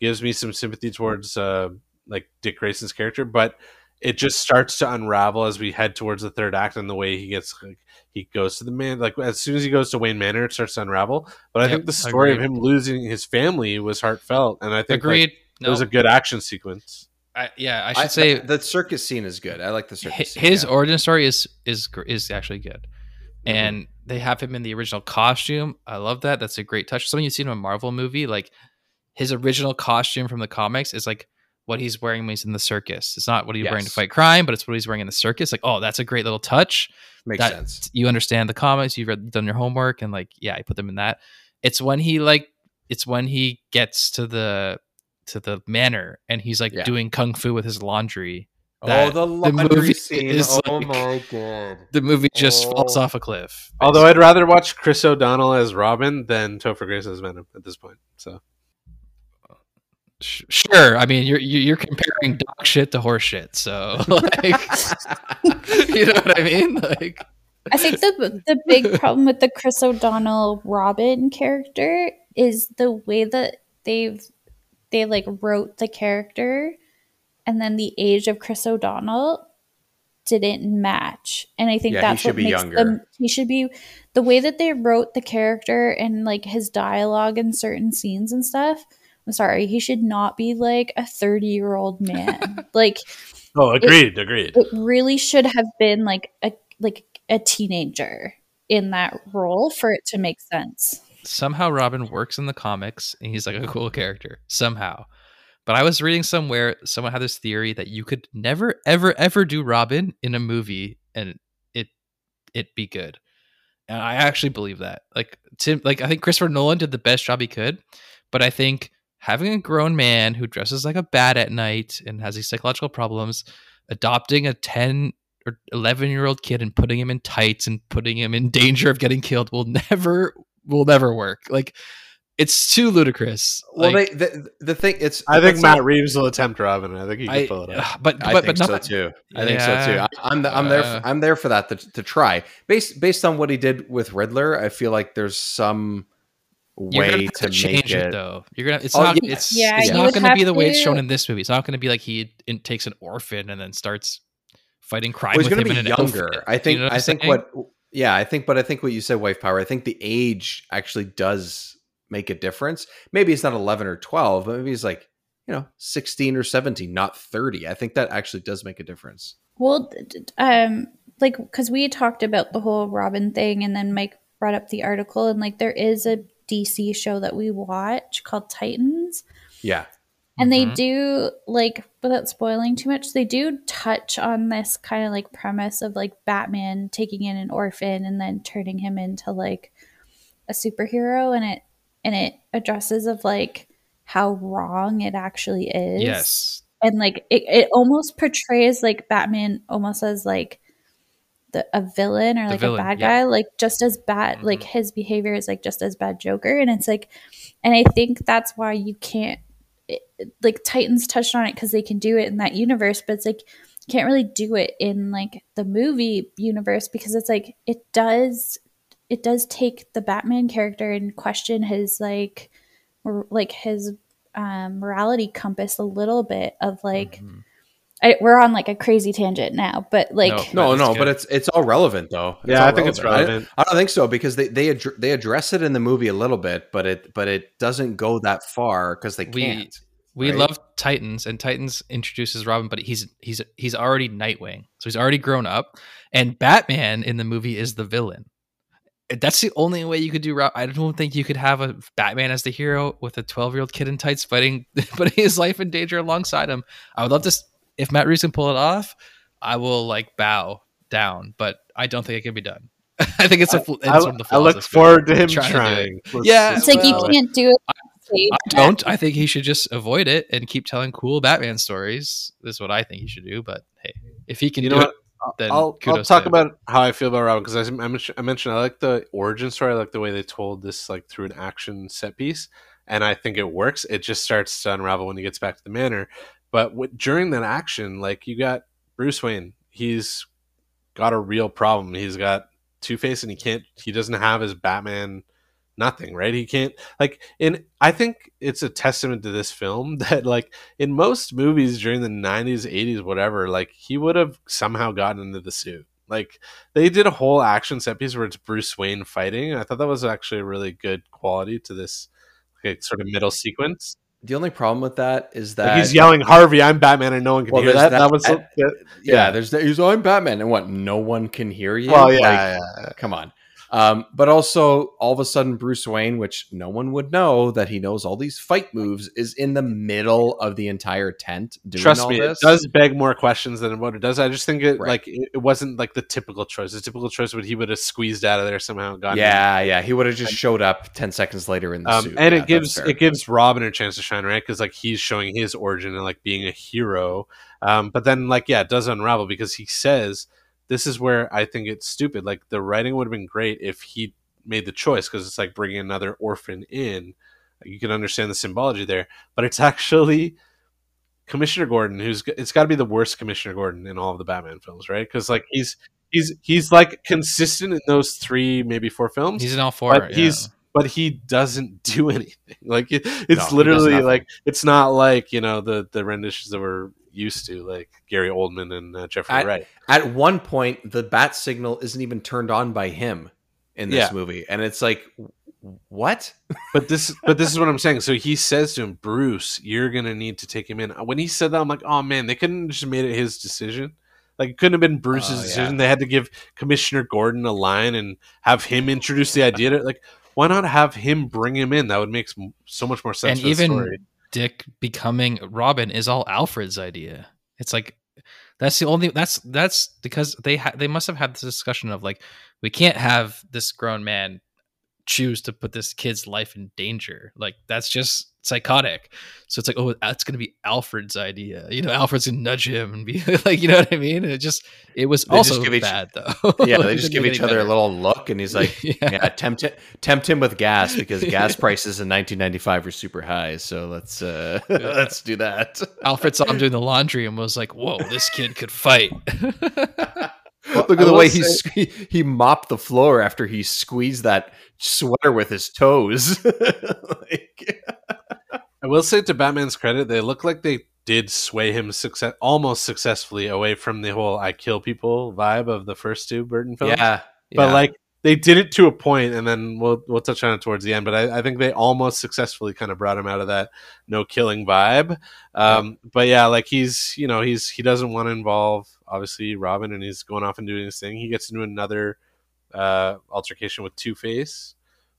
gives me some sympathy towards uh like dick grayson's character but it just starts to unravel as we head towards the third act and the way he gets like, he goes to the man like as soon as he goes to Wayne Manor it starts to unravel but I Yep, think the story agreed. of him losing his family was heartfelt and I think like, Agreed. it was a good action sequence I, yeah, I should say the circus scene is good. I like the circus. hi- scene, his yeah. origin story is is gr- is actually good, Mhm. and they have him in the original costume. I love that. That's a great touch. Something you see in a Marvel movie, like his original costume from the comics, is like what he's wearing when he's in the circus. It's not what he's wearing to fight crime, but it's what he's wearing in the circus. Like, oh, that's a great little touch. makes that sense. you understand the comics, you've read, done your homework, and like, yeah, I put them in that. It's when he like, it's when he gets to the to the manor and he's like Yeah. doing kung fu with his laundry Oh, the laundry movie scene. is oh like- my god. the movie just falls Oh. off a cliff. Although I'd rather watch Chris O'Donnell as Robin than Topher Grace as Venom at this point. So Sure, I mean you're you're you're comparing dog shit to horse shit, so *laughs* like, *laughs* you know what I mean? Like, I think the the big *laughs* problem with the Chris O'Donnell Robin character is the way that they've they like wrote the character and then the age of Chris O'Donnell didn't match. And I think Yeah, he that's should what be makes younger. them he should be the way that they wrote the character and like his dialogue in certain scenes and stuff. I'm sorry, he should not be like a 30 year old man. *laughs* like Oh, agreed, agreed. it really should have been like a like a teenager in that role for it to make sense. somehow Robin works in the comics and he's like a cool character somehow. But I was reading somewhere someone had this theory that you could never ever ever do Robin in a movie and it it be good. And I actually believe that. Like Tim like I think Christopher Nolan did the best job he could, but I think having a grown man who dresses like a bat at night and has these psychological problems, adopting a 10 or 11 year old kid and putting him in tights and putting him in *laughs* danger of getting killed will never will never work. Like it's too ludicrous. Well, like, they, the the thing it's. I think Matt not- Reeves will attempt Robin. I think he can pull it off. ugh, but I but think but so not, too. I think so too. I, I'm the, I'm there. Uh. For, I'm there for that to, to try. Based based on what he did with Riddler, I feel like there's some You're gonna way have to, to change it, it. though. You're gonna. It's Oh, not. yeah. It's Yeah, it's not going to be have the way it's shown in this movie. It's not going to be like he in, takes an orphan and then starts fighting crime. Well, he's with going to him be in younger. outfit. I think. You know I I'm think what. Yeah, I think. But I think what you said, wife power. I think the age actually does make a difference. Maybe it's not 11 or 12, but maybe he's like you know 16 or 17, not 30. I think that actually does make a difference. Well, d- d- um, like because we talked about the whole Robin thing, and then Mike brought up the article, and like there is a DC show that we watch called Titans, Yeah. and they Mhm. do like without spoiling too much, they do touch on this kind of like premise of like Batman taking in an orphan and then turning him into like a superhero, and it and it addresses of like how wrong it actually is yes, and like it, it almost portrays like batman almost as like the a villain or like villain, a bad yeah. guy like just as bad like Mhm. his behavior is like just as bad joker and it's like and i think that's why you can't it, like titans touched on it because they can do it in that universe but it's like you can't really do it in like the movie universe because it's like it does it does take the batman character and question his like or like his um, morality compass a little bit of like Mhm. I, we're on like a crazy tangent now, but like No. No, no, but it's it's all relevant though. It's Yeah, I think it's relevant. I, I don't think so because they they addr- they address it in the movie a little bit, but it but it doesn't go that far because they We- can't. we right? love Titans, and Titans introduces Robin, but he's he's he's already Nightwing, so he's already grown up, and Batman in the movie is the villain. That's the only way you could do. Rob- I don't think you could have a Batman as the hero with a twelve-year-old kid in tights fighting, *laughs* putting his life in danger alongside him. I would love to. S- If Matt Reeves can pull it off, I will like bow down, but I don't think it can be done. *laughs* I think it's a. fl- It's I, one of the I look of this film. forward to him Trying to it. Yeah, it's like you can't do it. I don't. I think he should just avoid it and keep telling cool Batman stories. This is what I think he should do. But hey, if he can You do know it, what? then I'll, I'll talk to him. about how I feel about Robin because I, I, mentioned, I mentioned I like the origin story. I like the way they told this like through an action set piece, and I think it works. It just starts to unravel when he gets back to the manor. But during that action, like you got Bruce Wayne, he's got a real problem. He's got Two Face, and he can't. He doesn't have his Batman. Nothing, right? He can't like in. I think it's a testament to this film *laughs* that like in most movies during the 90s 80s whatever like he would have somehow gotten into the suit like they did a whole action set piece where it's bruce wayne fighting i thought that was actually a really good quality to this like, sort of middle sequence The only problem with that is that like he's yelling harvey i'm batman and no one can Well, hear that that, that- was yeah, yeah. there's that. He's oh, I'm Batman, and what? No one can hear you. well yeah, Like, yeah, yeah. come on. Um, but also, all of a sudden, Bruce Wayne, which no one would know that he knows all these fight moves, is in the middle of the entire tent doing Trust me, this. it does beg more questions than what it does. I just think it Right. like it, wasn't like the typical choice. The typical choice would he would have squeezed out of there somehow. Gotten Yeah, yeah. He would have just showed up ten seconds later in the um, suit, and Yeah, it gives it gives Robin a chance to shine, right? Because like he's showing his origin and like being a hero. Um, but then like yeah, it does unravel because he says this is where I think it's stupid. Like the writing would have been great if he made the choice because it's like bringing another orphan in. You can understand the symbology there, but it's *laughs* actually Commissioner Gordon, who's it's got to be the worst Commissioner Gordon in all of the Batman films, right? Because like he's he's he's like consistent in those three, maybe four films He's in all four. but yeah. he's but he doesn't *laughs* do anything. Like it, it's does literally like it's not like you know the the renditions that we're used to, like Gary Oldman and uh, Jeffrey I- Wright. At one point, the bat signal isn't even turned on by him in this Yeah. movie, and it's like, what? *laughs* But this but this is what I'm saying. So he says to him, Bruce, you're gonna need to take him in. When he said that, I'm like, oh man, they couldn't have just made it his decision. Like it couldn't have been Bruce's Oh, yeah. decision. They had to give Commissioner Gordon a line and have him introduce the idea. To, like, why not have him bring him in? That would make so much more sense. and for the even story. Dick becoming Robin is all Alfred's idea. It's like that's the only that's that's because they ha- they must have had this discussion of like we can't have this grown man choose to put this kid's life in danger. Like that's just psychotic. So it's like oh that's gonna be Alfred's idea. You know Alfred's gonna nudge him and be *laughs* like you know what I mean. It just it was They also give each- bad though. *laughs* Yeah, they just give each other a little look, and he's like, *laughs* yeah. yeah, tempt tempt him with gas because gas prices in 1995 were super high. So let's uh, let's do that. Alfred saw him doing the laundry and was like, "Whoa, this kid could fight." Look at the way he say- sque- he mopped the floor after he squeezed that sweater with his toes. *laughs* Like- I will say to Batman's credit, they look like they did sway him success almost successfully away from the whole "I kill people" vibe of the first two Burton films. yeah, but like they did it to a point, and then we'll we'll touch on it towards the end. But I, I think they almost successfully kind of brought him out of that no killing vibe. Um, But yeah, like he's you know he's he doesn't want to involve obviously Robin, and he's going off and doing his thing. He gets into another uh, altercation with Two Face,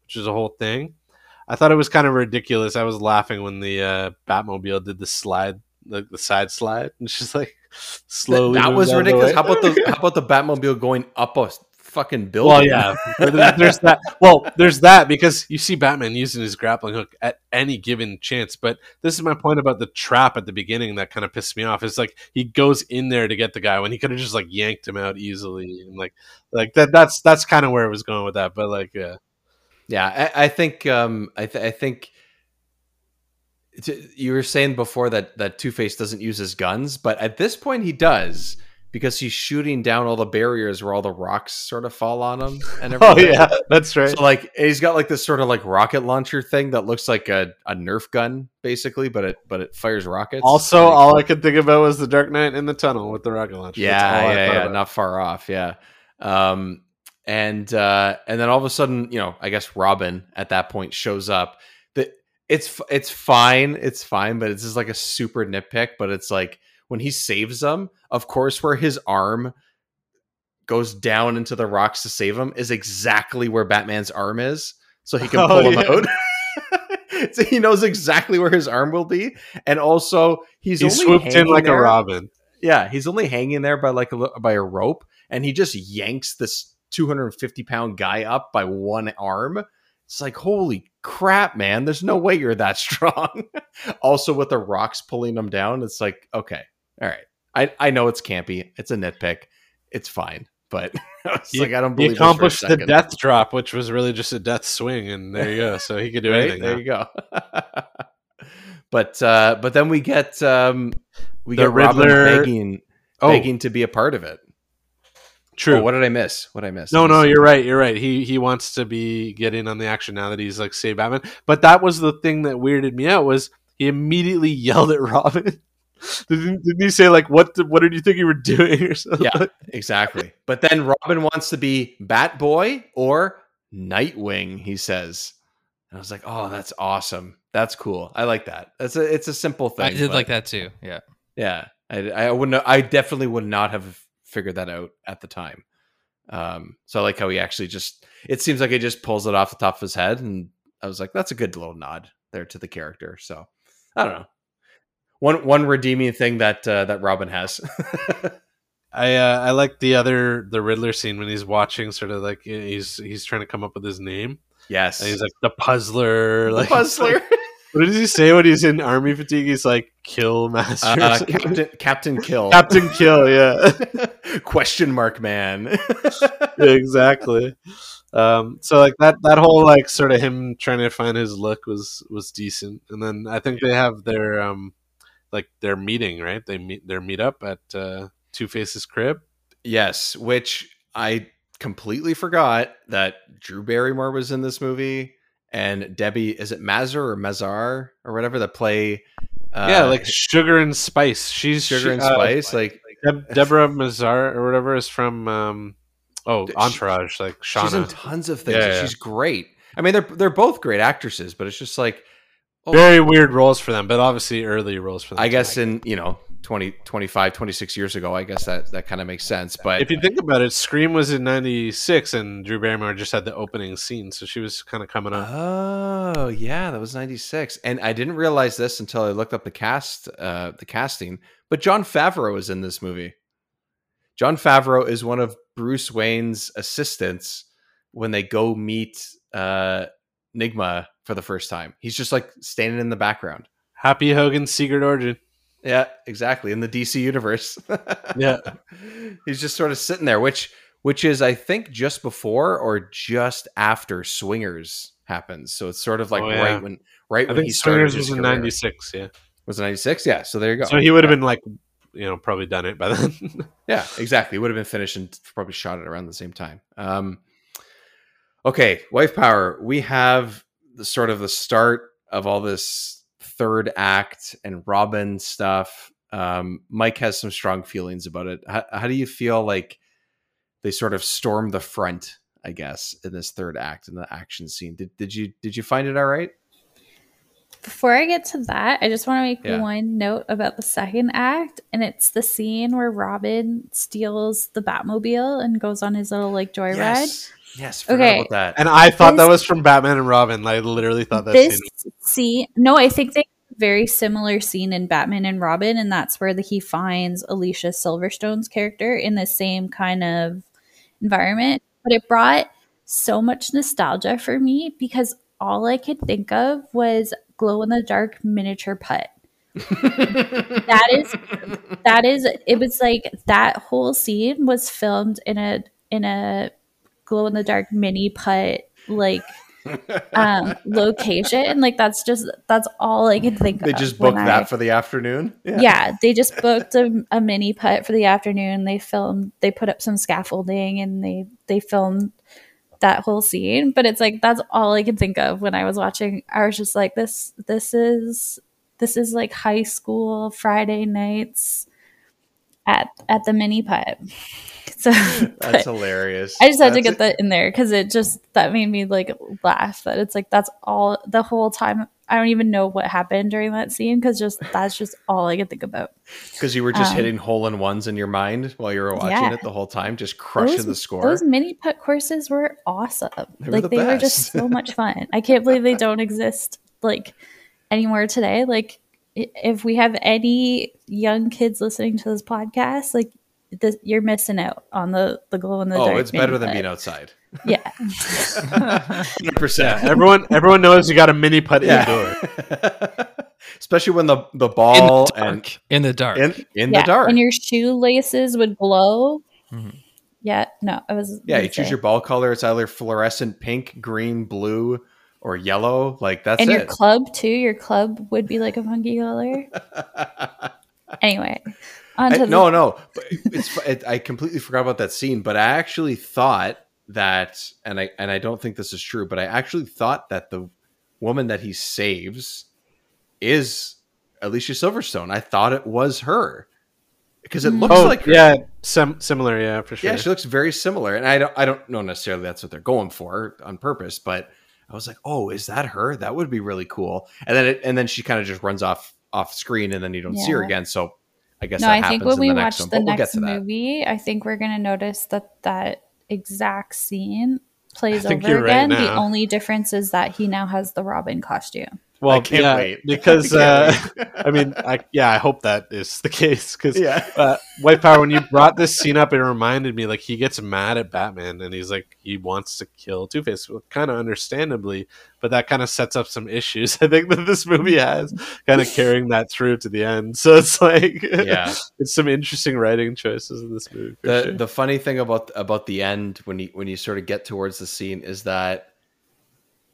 which is a whole thing. I thought it was kind of ridiculous. I was laughing when the uh, Batmobile did the slide, the, the side slide, *laughs* and she's like slowly. that moves was out of the ridiculous. How about the how *laughs* about the Batmobile going up a fucking building? Well, yeah, there's that. Well, there's that because you see Batman using his grappling hook at any given chance. But this is my point about the trap at the beginning that kind of pissed me off. Is like he goes in there to get the guy when he could have just like yanked him out easily, and like like that. That's that's kind of where it was going with that. But like, yeah, Yeah, I, I think um, I, th- I think you were saying before that that Two Face doesn't use his guns, but at this point he does because he's shooting down all the barriers where all the rocks sort of fall on him and *laughs* oh yeah, that's right. So like he's got like this sort of like rocket launcher thing that looks like a, a Nerf gun basically, but it but it fires rockets. Also, Pretty all. I could think about was the Dark Knight in the tunnel with the rocket launcher. Yeah, yeah, yeah, about. not far off. Yeah. Um, and uh, and then all of a sudden, you know, I guess Robin at that point shows up. That it's it's fine, it's fine, but it's just like a super nitpick. But it's like when he saves them, of course, where his arm goes down into the rocks to save him is exactly where Batman's arm is, so he can Oh, pull him yeah. out. *laughs* so he knows exactly where his arm will be, and also he's he only swooped in like there- a robin. yeah, he's only hanging there by like a by a rope, and he just yanks this 250 pound guy up by one arm. It's like holy crap, man! There's no way you're that *laughs* strong. also, with the rocks pulling him down, it's like okay, all right. I I know it's campy. It's a nitpick. It's fine, but *laughs* it's like I don't He believe a accomplished the death drop, which was really just a death swing, and there you go. So he could do Right? anything. There now. you go. *laughs* but uh, but then we get um, we The get Robin begging Oh, begging to be a part of it. true. Oh, what did I miss? What did I miss? No, I no, you're right. You're right. He he wants to be get in on the action now that he's like save Batman. But that was the thing that weirded me out was he immediately *laughs* yelled at Robin. *laughs* didn't, didn't he say like what the, what did you think you were doing or something? Yeah, exactly. But then Robin wants to be Batboy or Nightwing, he says. And I was like, oh, that's awesome. That's cool. I like that. That's a it's a simple thing. I did like that too. Yeah. Yeah. I I wouldn't I definitely would not have figured that out at the time. Um, so I like how he actually just it seems like he just pulls it off the top of his head, and I was like, that's a good little nod there to the character. So I don't know. One one redeeming thing that uh, that Robin has. *laughs* I uh, I like the other the Riddler scene when he's watching, sort of like he's he's trying to come up with his name. yes, And he's like the puzzler. the like, puzzler. What does he say when he's in army fatigue? He's like kill master. or uh. Captain Captain Kill. Captain Kill. Yeah. *laughs* Question mark man. *laughs* yeah, exactly. Um, so like that that whole like sort of him trying to find his look was was decent, and then I think they have their um like their meeting right. They meet their meet up at uh, Two Face's crib. yes, which I completely forgot that Drew Barrymore was in this movie, and Debbie is it Mazar or Mazar or whatever that play. Uh, yeah, like sugar and spice. She's sugar and uh, spice. like Deb- Deborah Mazar or whatever is from um oh She- Entourage. Like Shauna. she's in tons of things. Yeah, yeah. She's great. I mean, they're they're both great actresses, but it's just like oh, Very weird roles for them, but obviously early roles for them. I guess in you know 20, 25, 26 years ago, I guess that that kind of makes sense. But if you think about it, Scream was in '96, and Drew Barrymore just had the opening scene, so she was kind of coming up. Oh yeah, that was ninety six, and I didn't realize this until I looked up the cast, uh, the casting. But Jon Favreau is in this movie. Jon Favreau is one of Bruce Wayne's assistants when they go meet uh, Nygma for the first time. He's just like standing in the background. Happy Hogan's Secret Origin. Yeah, exactly. In the DC universe. *laughs* Yeah. He's just sort of sitting there, which which is I think just before or just after Swingers happens. So it's sort of like Oh, yeah. right when right I when he started Swingers was in '96. Yeah, Was it 96? Yeah, so there you go. so he would have Yeah. been like, you know, probably done it by then. *laughs* Yeah, exactly. Would have been finished and probably shot it around the same time. Um, okay, wife power. We have the sort of the start of all this third act and Robin stuff. Um, Mike has some strong feelings about it. How, how do you feel like they sort of storm the front? I guess in this third act in the action scene. Did did you did you find it all right? Before I get to that, I just want to make Yeah. one note about the second act, and it's the scene where Robin steals the Batmobile and goes on his little like joyride. Yes, yes. Forgot Okay. about that. and I thought that was from Batman and Robin. I literally thought that this scene. scene, no, I think they very similar scene in Batman and Robin, and that's where the, he finds Alicia Silverstone's character in the same kind of environment. But it brought so much nostalgia for me because all I could think of was glow in the dark miniature putt. *laughs* that is that is it was like that whole scene was filmed in a in a glow in the dark mini putt like um location. Like that's just that's all i can think of they of just booked I- that for the afternoon. yeah. they just booked a, a mini putt for the afternoon. They filmed they put up some scaffolding and they they filmed that whole scene. But it's like that's all i can think of when i was watching. I was just like this this is this is like high school friday nights at at the mini putt *laughs* so *laughs* That's hilarious. I just had to That's get that in there because it just that made me like laugh. That it's like that's all the whole time. I don't even know what happened during that scene because just that's just all I could think about. Because you were just Um, hitting hole in ones in your mind while you were watching Yeah. it the whole time, just crushing those, the score. Those mini putt courses were awesome. They were like the they were just so much fun. I can't believe they don't *laughs* exist like anymore today. Like if we have any young kids listening to this podcast, like this, you're missing out on the the glow in the dark. oh, it's better than being outside. *laughs* Yeah. *laughs* 100%. Everyone everyone knows you got a mini putt indoor. *laughs* Especially when the, the in ball the dark. and in the dark. in, in yeah, the dark. and your shoelaces would glow. Mhm. Yeah, no, I was. yeah, gonna you choose your ball color. It's either fluorescent pink, green, blue, or yellow. Like that's and your it. club too. Your club would be like a funky color. *laughs* Anyway, on I- the, no, no. It's *laughs* it, I completely forgot about that scene, but I actually thought that, and I and I don't think this is true, but I actually thought that the woman that he saves is Alicia Silverstone. I thought it was her because it mm-hmm. looks Oh, like her. yeah, sim- similar, yeah, for sure. Yeah, she looks very similar, and I don't I don't know necessarily that's what they're going for on purpose, but I was like, oh, is that her? That would be really cool. And then it, and then she kind of just runs off off screen, and then you don't see her again. So I guess no, that I happens think when in we the watch next one, the but we'll get next to that. movie, I think we're gonna notice that that exact scene plays over you're right again. the only difference is that he now has the Robin costume. Well, I can't yeah, wait. *laughs* because I uh, can't wait. *laughs* I mean, I, yeah, I hope that is the *laughs* case because yeah. uh, Wife Power. When you brought this scene up, it reminded me like he gets mad at Batman and he's like he wants to kill Two Face, kind of understandably, but that kind of sets up some issues. I think that this movie has kind of carrying that through to the end. So it's like, Yeah. it's some interesting writing choices in this movie. the sure. the funny thing about about the end when you when you sort of get towards the scene is that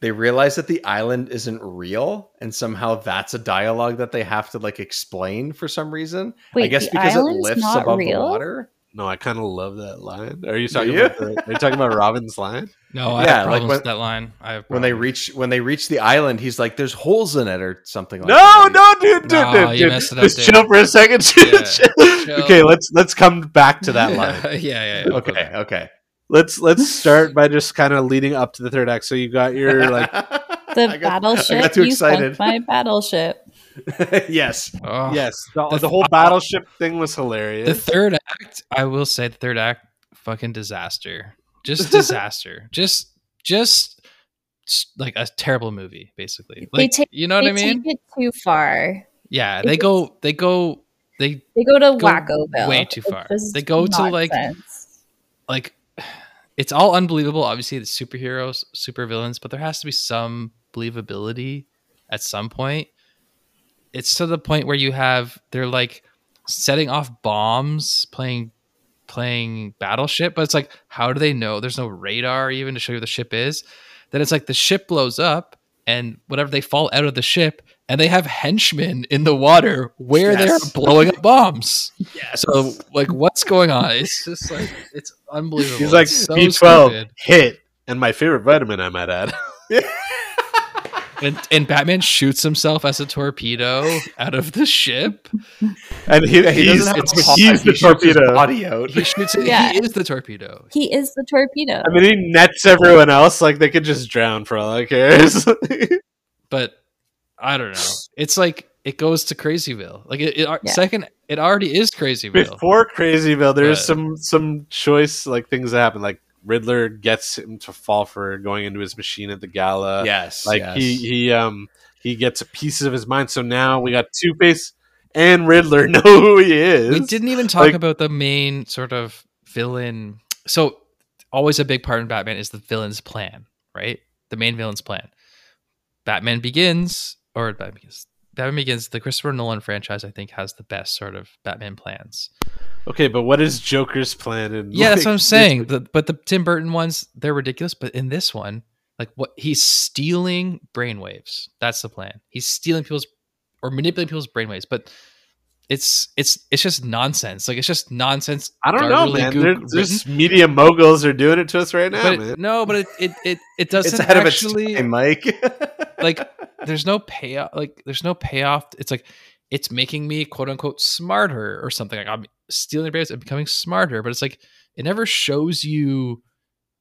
they realize that the island isn't real and somehow that's a dialogue that they have to like explain for some reason i Wait, guess the because it lifts not above real? the water no, I kind of love that line. Are you talking you? about? The, are you talking about Robin's line? No, I Yeah, have like when- with that line. I have when they reach when they reach the island he's like there's holes in it or something like No, that no, dude, dude, No, dude, you dude. messed it up, Just dude. chill for a second. Yeah, chill. *laughs* chill. Okay, let's let's come back to that *laughs* line. yeah, yeah, yeah. okay okay let's let's start by just kind of leading up to the third act. So you got your like *laughs* The I got- battleship. i got too you sunk excited my battleship. *laughs* yes Oh. yes, the, The- the whole battleship thing was hilarious. The third act, I will say, the third act, fucking disaster. Just *laughs* disaster. just, just like a terrible movie, basically. Like, take- you know what they I mean? take it too far. Yeah, it they just- go, they go, they They go to Go Wackoville. way too far. They go to, like, nonsense. like, it's all unbelievable. Obviously, the superheroes, super villains, but there has to be some believability at some point. It's to the point where you have they're like setting off bombs, playing playing battleship, but it's like, how do they know? There's no radar even to show you where the ship is. Then it's like the ship blows up, and whatever they fall out of the ship, and they have henchmen in the water where Yes. they're blowing up bombs. yes So like, what's going on? It's just like it's unbelievable. He's like It's so B twelve stupid. hit, and my favorite vitamin, I might add. *laughs* and, and Batman shoots himself as a torpedo out of the ship. And he, he he's, doesn't have it's- a he's the he torpedo. body out He *laughs* shoots it. Yeah. He is the torpedo. He is the torpedo. I mean, he nets everyone else. Like they could just drown for all I cares. *laughs* But I don't know. It's like it goes to Crazyville. Like it, it Yeah. second, it already is Crazyville. Before Crazyville, there's But- some some choice like things that happen. Like Riddler gets him to fall for going into his machine at the gala. yes like yes. he he um he gets pieces of his mind. So now we got Two Face and Riddler *laughs* know who he is. we didn't even talk Like- about the main sort of villain. So always a big part in Batman is the villain's plan, right? The main villain's plan. Batman Begins or Batman Begins. Batman Begins. The Christopher Nolan franchise, I think, has the best sort of Batman plans. Okay, but what is Joker's plan? And Yeah, that's what I'm saying. The, but the Tim Burton ones, they're ridiculous. But in this one, like what he's stealing brainwaves. That's the plan. He's stealing people's or manipulating people's brainwaves. But it's it's it's just nonsense. Like it's just nonsense. I don't know, man. gook There- written. There's media moguls are doing it to us right now, but man. no, but it it it, it doesn't it's actually of its time mike *laughs* like there's no payoff like there's no payoff it's like it's making me quote unquote smarter or something like i'm stealing brains and becoming smarter but it's like it never shows you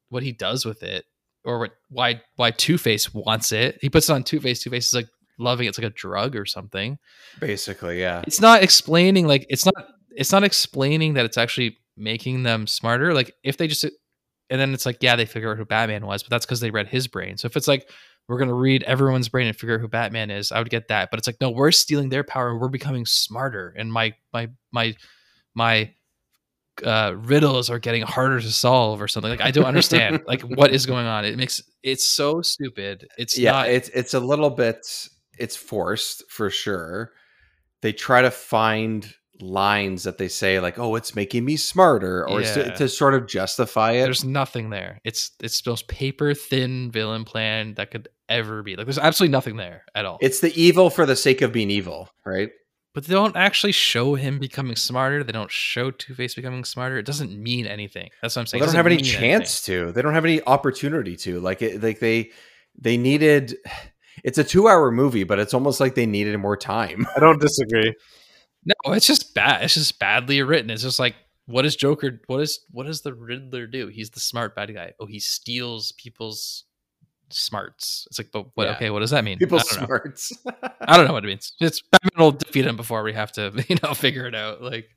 what he does with it or what why why two-face wants it he puts it on two-face two-face is like loving it. it's like a drug or something. Basically yeah. It's not explaining like it's not it's not explaining that it's actually making them smarter like if they just and then it's like yeah they figure out who batman was but that's because they read his brain. So if it's like we're going to read everyone's brain and figure out who batman is i would get that. But it's like no we're stealing their power and we're becoming smarter. And my my my my uh riddles are getting harder to solve or something. Like i don't understand *laughs* like what is going on? It makes it's so stupid. It's yeah not it's it's a little bit it's forced for sure they try to find lines that they say like oh it's making me smarter or Yeah. to, sort of justify it There's nothing there. It's it's the most paper thin villain plan that could ever be. Like there's absolutely nothing there at all. it's the evil for the sake of being evil right but they don't actually show him becoming smarter. They don't show Two Face becoming smarter. It doesn't mean anything. That's what I'm saying. Well, they don't have any chance to. They don't have any opportunity to. Like it, like they they needed. It's a two hour movie, but it's almost like they needed more time. I don't disagree. No, it's just bad. It's just badly written. It's just like what is Joker? What is what does the Riddler do? He's the smart bad guy. Oh, he steals people's smarts. It's like, but what? Yeah. Okay, what does that mean? People's I don't know. smarts. I don't know what it means. It's Batman will defeat him before we have to, *laughs* you know, figure it out. Like,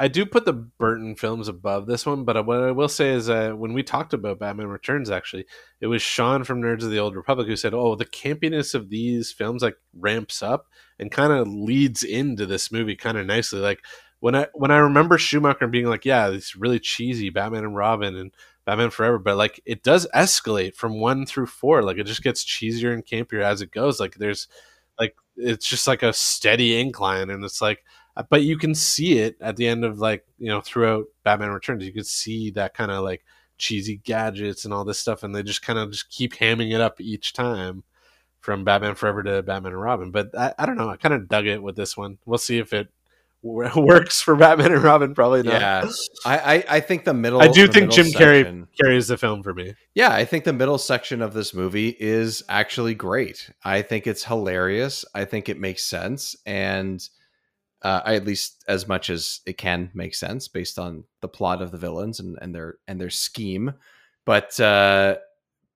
I do put the Burton films above this one, but what I will say is when we talked about Batman Returns, actually, it was Sean from Nerds of the Old Republic who said, "Oh, the campiness of these films like ramps up and kind of leads into this movie kind of nicely." Like when I when I remember Schumacher being like, "Yeah, it's really cheesy, Batman and Robin and Batman Forever," but like it does escalate from one through four. Like it just gets cheesier and campier as it goes. Like there's like it's just like a steady incline, and it's like but you can see it at the end of like you know throughout Batman Returns. You can see that kind of like cheesy gadgets and all this stuff, and they just kind of just keep hamming it up each time from Batman Forever to Batman and Robin. But I, I don't know. I kind of dug it with this one. We'll see if it *laughs* works for Batman and Robin. Probably not. Yeah, I, I, I think the middle. I do think Jim Carrey carries the film for me. Yeah, I think the middle section of this movie is actually great. I think it's hilarious. I think it makes sense, and uh, I, at least as much as it can make sense based on the plot of the villains and, and their and their scheme. But uh,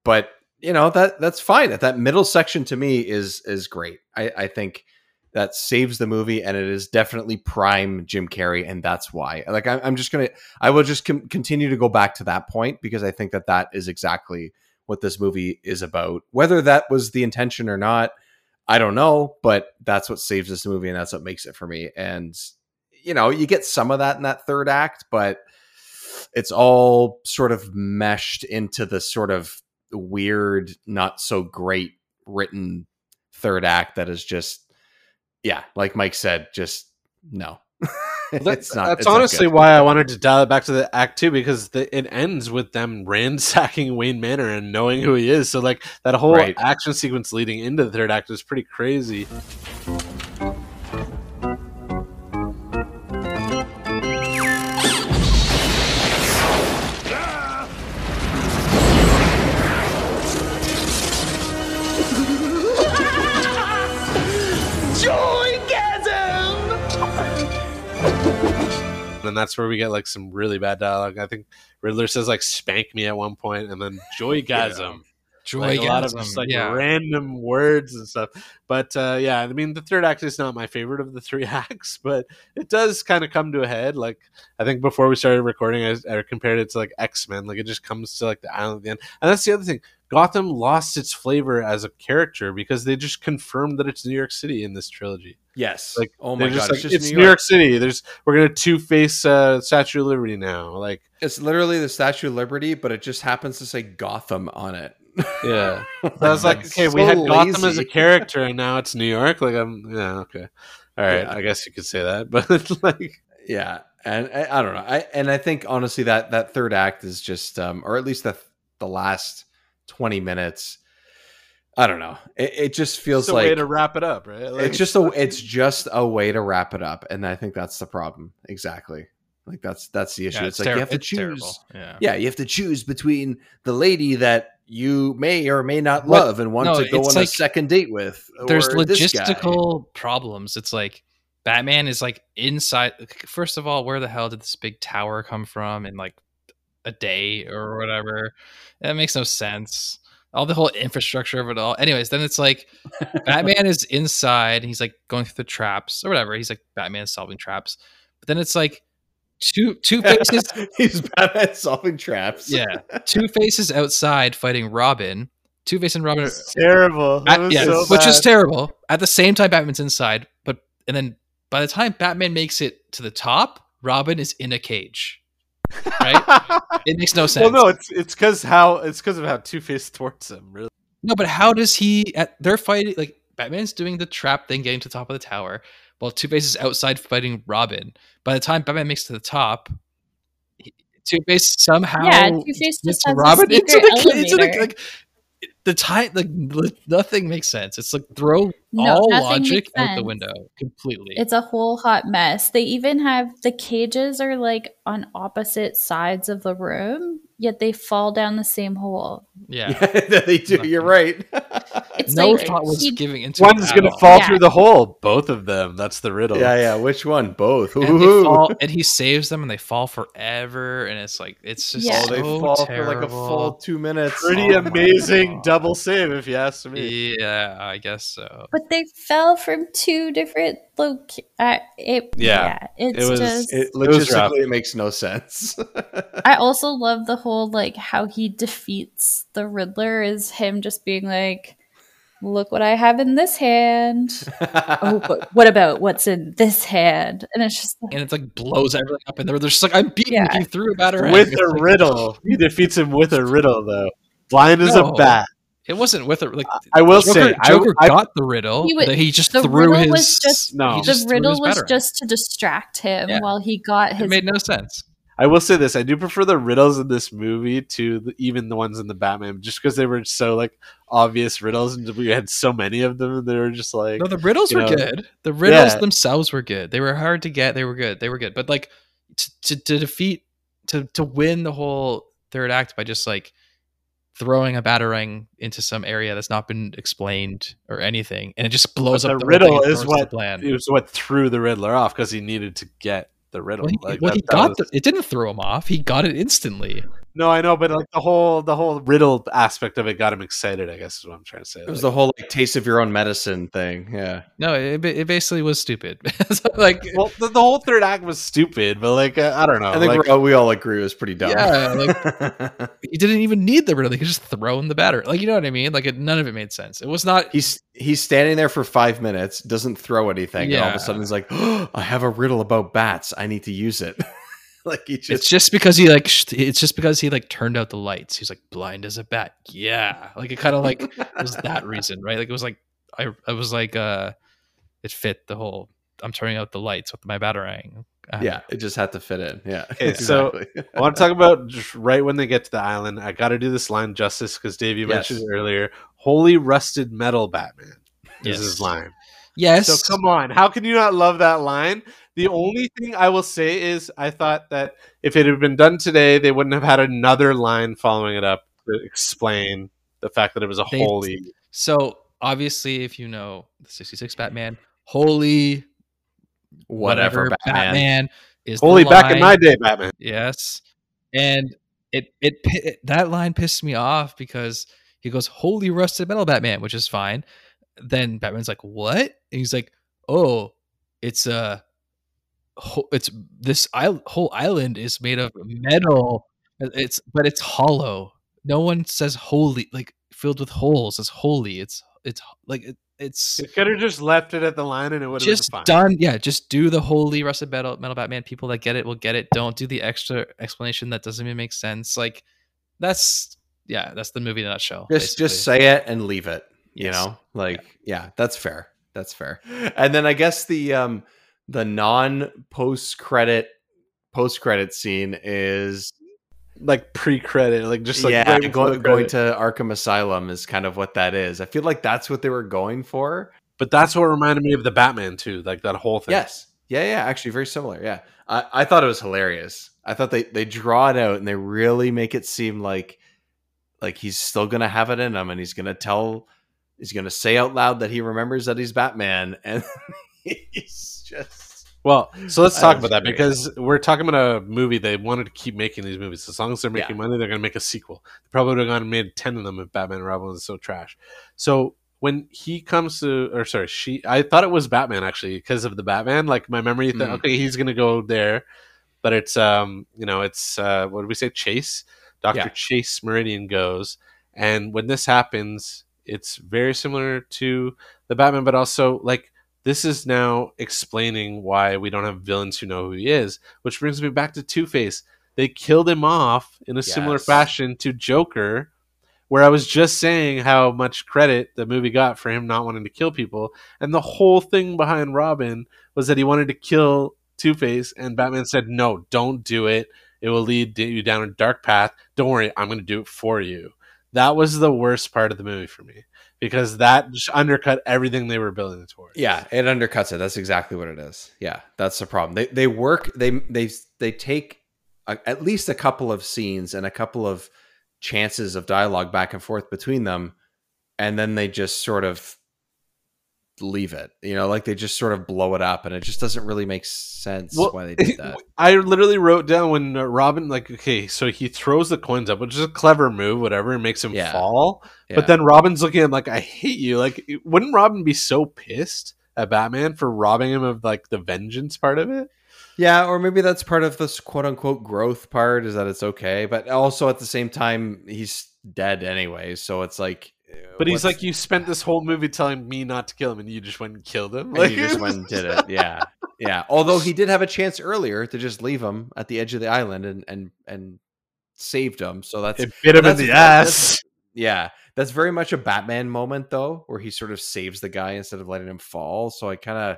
but you know that that's fine. That that middle section to me is is great. I, I think that saves the movie, and it is definitely prime Jim Carrey, and that's why. Like I'm, I'm just gonna, I will just com- continue to go back to that point because I think that that is exactly what this movie is about. Whether that was the intention or not, I don't know, but that's what saves this movie and that's what makes it for me. And you know, you get some of that in that third act, but it's all sort of meshed into the sort of weird, not so great written third act that is just yeah, like Mike said, just no. *laughs* That's, that's honestly why I wanted to dial it back to the act two because the, it ends with them ransacking *laughs* Wayne Manor and knowing who he is. So like that whole Right. action sequence leading into the third act is pretty crazy. And that's where we get like some really bad dialogue. I think Riddler says like "spank me" at one point, and then *laughs* "joygasm." Joy like a lot of just like yeah. random words and stuff. But uh, yeah, I mean, the third act is not my favorite of the three *laughs* acts, but it does kind of come to a head. Like I think before we started recording, I, I compared it to like X Men. Like it just comes to like the island at the end, and that's the other thing. Gotham lost its flavor as a character because they just confirmed that it's New York City in this trilogy. yes. Like, oh my god, just like, it's, New York. City. There's we're gonna two face uh, Statue of Liberty now. Like It's literally the Statue of Liberty, but it just happens to say Gotham on it. yeah, *laughs* so I was like, okay, we So had Gotham as a character, and now it's New York. Like I'm yeah okay, all right. Yeah. I guess you could say that, *laughs* but it's like yeah and I, I don't know i and i think honestly that that third act is just um or at least the the last 20 minutes i don't know it, it just feels it's a like way to wrap it up, right? Like, it's just a it's *laughs* just a way to wrap it up and i think that's the problem exactly like that's that's the issue Yeah, it's, it's, like terri- you have to choose. Yeah. yeah you have to choose between the lady that you may or may not What- love and want no, to go it's on a second date with there's or this guy. logistical problems. It's like Batman is like inside. First of all, where the hell did this big tower come from And like a day or whatever? That makes no sense. All the whole infrastructure of it all. Anyways, then it's like *laughs* Batman is inside. And he's like going through the traps or whatever. He's like Batman solving traps. But then it's like two two faces. *laughs* he's Batman solving traps yeah, two faces outside fighting Robin. Two Face and Robin. it's terrible. at- yeah, so which is terrible. At the same time, Batman's inside, but and then by the time Batman makes it to the top, Robin is in a cage. Right? It makes no sense. *laughs* Well, no, it's it's because how it's because of how Two Face thwarts him. Really, No, but how does he? At, they're fighting like Batman's doing the trap thing, getting to the top of the tower, while Two Face is outside fighting Robin. By the time Batman makes it to the top, Two Face somehow Yeah, Two-Face just gets has a Robin into the, *laughs* into the like the time like nothing makes sense. It's like throw No, all logic out the window completely. It's a whole hot mess. They even have the cages are like on opposite sides of the room, yet they fall down the same hole. yeah. *laughs* Yeah, they do. You're right. *laughs* It's no like thought was he- giving into One's it gonna fall Yeah. through the hole. Both of them. That's the riddle. Yeah, yeah. Which one? Both. And, fall, and he *laughs* saves them, and they fall forever, and it's like it's just Yeah. Oh, they fall terrible. for like a full two minutes. Pretty Oh amazing double save, if you ask me. Yeah, I guess so. But they fell from two different loc. Uh, it, Yeah. yeah, it's It was- just. It, logistically, it makes no sense. *laughs* I also love the whole like how he defeats the Riddler is him just being like, "Look what I have in this hand." *laughs* oh, but what about what's in this hand? And it's just like, And it's like blows everything up, and they're just like, "I'm beating Yeah. you through a batter With a riddle. He defeats him with a riddle, though. Blind as a bat. It wasn't with a like. I will Joker, say, I- Joker I, got the riddle. He wa- that he just the threw riddle his. was just- No. he the just threw riddle was batarang. just to distract him Yeah. while he got his. It made no sense. I will say this: I do prefer the riddles in this movie to the, even the ones in the Batman, just because they were so like obvious riddles, and we had so many of them, and they were just like, No, the riddles were know, good. The riddles yeah. themselves were good. They were hard to get. They were good. They were good. But like to, to, to defeat to to win the whole third act by just like throwing a batarang into some area that's not been explained or anything, and it just blows up. the riddle is what- plan. it was what threw the Riddler off because he needed to get the riddle. Well, he, Like, well, that- he got was- the, it. Didn't throw him off. He got it instantly. No, I know, but like the whole the whole riddle aspect of it got him excited. I guess is what I'm trying to say. it was Like, the whole like taste of your own medicine thing. Yeah. No, it, it basically was stupid. *laughs* So, like well, the, the whole third act was stupid, but like uh, I don't know. I think like, we're all, agree it was pretty dumb. Yeah, *laughs* he didn't even need the riddle. He could just throw him the batter. Like you know what I mean? Like it, none of it made sense. It was not. he's he's standing there for five minutes, doesn't throw anything, and all of a sudden he's like, oh, *gasps* "I have a riddle about bats. I need to use it." *laughs* *laughs* like he It's just just because he like sh- it's just because he like turned out the lights. He's like blind as a bat. Yeah, like it kind of like was that *laughs* reason, right? Like it was like I I was like uh it fit the whole I'm turning out the lights with my batarang. Uh, yeah, it just had to fit in. Yeah. *laughs* Okay, so- I want to talk about just right when they get to the island. I got to do this line justice because Dave, you Yes. mentioned it earlier. Holy rusted metal, Batman is Yes. his line. Yes. So come on, how can you not love that line? The only thing I will say is I thought that if it had been done today, they wouldn't have had another line following it up to explain the fact that it was a They- holy. So obviously, if you know the '66 Batman, holy whatever, Batman. is the Holy back in my day, Batman. Yes, and it it it- that line pissed me off because he goes holy rusted metal Batman, which is fine. Then Batman's like, "What?" And he's like, "Oh, it's a ho- it's this whole island is made of metal. It's but it's hollow. No one says holy like filled with holes. It's holy. It's it's like it, it's." It could have just left it at the line and it would have just been fine. done yeah just do the holy rusted metal metal batman people that get it will get it don't do the extra explanation that doesn't even make sense like that's yeah that's the movie in a nutshell Just just say it and leave it. You Yes. know, like yeah. that's fair. That's fair. And then I guess the um the non post credit post credit scene is Like pre credit, like just like yeah right go, going to Arkham Asylum is kind of what that is. I feel like that's what they were going for. But that's what reminded me of the Batman too, like that whole thing. Yes. Yeah, yeah, actually very similar. Yeah. I, I thought it was hilarious. I thought they, they draw it out and they really make it seem like like he's still gonna have it in him and he's gonna tell he's gonna say out loud that he remembers that he's Batman *laughs* and *laughs* he's just Well, so let's talk about that great. because we're talking about a movie they wanted to keep making these movies. As long as they're making money, they're going to make a sequel. They probably would have gone and made ten of them if Batman and Robin was so trash. So when he comes to, or sorry, she, I thought it was Batman actually because of the Batman. Like my memory, th- Mhm. okay, he's going to go there, but it's um, you know, it's uh, what did we say? Chase, Doctor Yeah. Chase Meridian goes, and when this happens, it's very similar to the Batman, but also like this is now explaining why we don't have villains who know who he is, which brings me back to Two Face. They killed him off in a similar fashion to Joker, where I was just saying how much credit the movie got for him not wanting to kill people. And the whole thing behind Robin was that he wanted to kill Two Face, and Batman said, No, don't do it. It will lead you down a dark path. Don't worry, I'm going to do it for you. That was the worst part of the movie for me because that undercut everything they were building towards. yeah, it undercuts it. That's exactly what it is. Yeah, that's the problem. They they work they they they take a, at least a couple of scenes and a couple of chances of dialogue back and forth between them and then they just sort of leave it. You know, like they just sort of blow it up, and it just doesn't really make sense Well, why they *laughs* did that. I literally wrote down when uh, Robin, like, okay, so he throws the coins up, which is a clever move, whatever, and makes him Yeah. fall. Yeah. But then Robin's looking at him like, I hate you. Like, wouldn't Robin be so pissed at Batman for robbing him of like the vengeance part of it? Yeah, or maybe that's part of this quote unquote growth part is that it's okay, but also at the same time he's dead anyway, so it's like. But he's like, you spent this whole movie telling me not to kill him, and you just went and killed him. and Like, he just went and did it. Yeah, yeah. Although he did have a chance earlier to just leave him at the edge of the island and and and saved him. So that's it bit him in that's- the that's- ass. yeah. That's very much a Batman moment though, where he sort of saves the guy instead of letting him fall. So I kind of,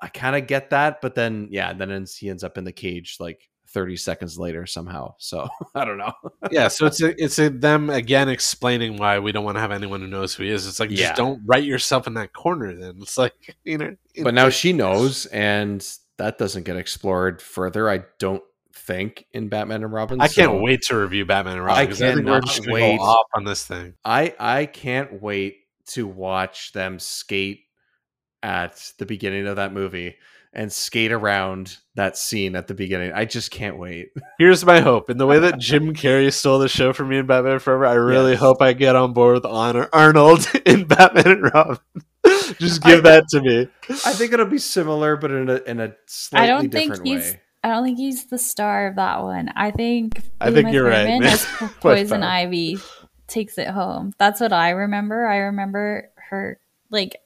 I kind of get that, but then yeah, then he ends up in the cage like 30 seconds later somehow. So *laughs* I don't know. yeah, so it's a, it's a, them again explaining why we don't want to have anyone who knows who he is. It's like Yeah. just don't write yourself in that corner. Then it's like *laughs* you know. but now she knows, and that doesn't get explored further. I don't think in Batman and Robin. I can't wait to review Batman and Robin I cannot wait. go off on this thing. I I can't wait to watch them skate at the beginning of that movie and skate around that scene at the beginning. I just can't wait. *laughs* Here's my hope: in the way that *laughs* Jim Carrey stole the show from me in Batman Forever, I really Yes. hope I get on board with Honor Arnold *laughs* in Batman and Robin. just give I- that to me. I think it'll be similar, but in a in a slightly I don't think he's. way. I don't think he's the star of that one. I think. I think you're right, Thurman man. as Poison. Ivy takes it home. That's what I remember. I remember her like.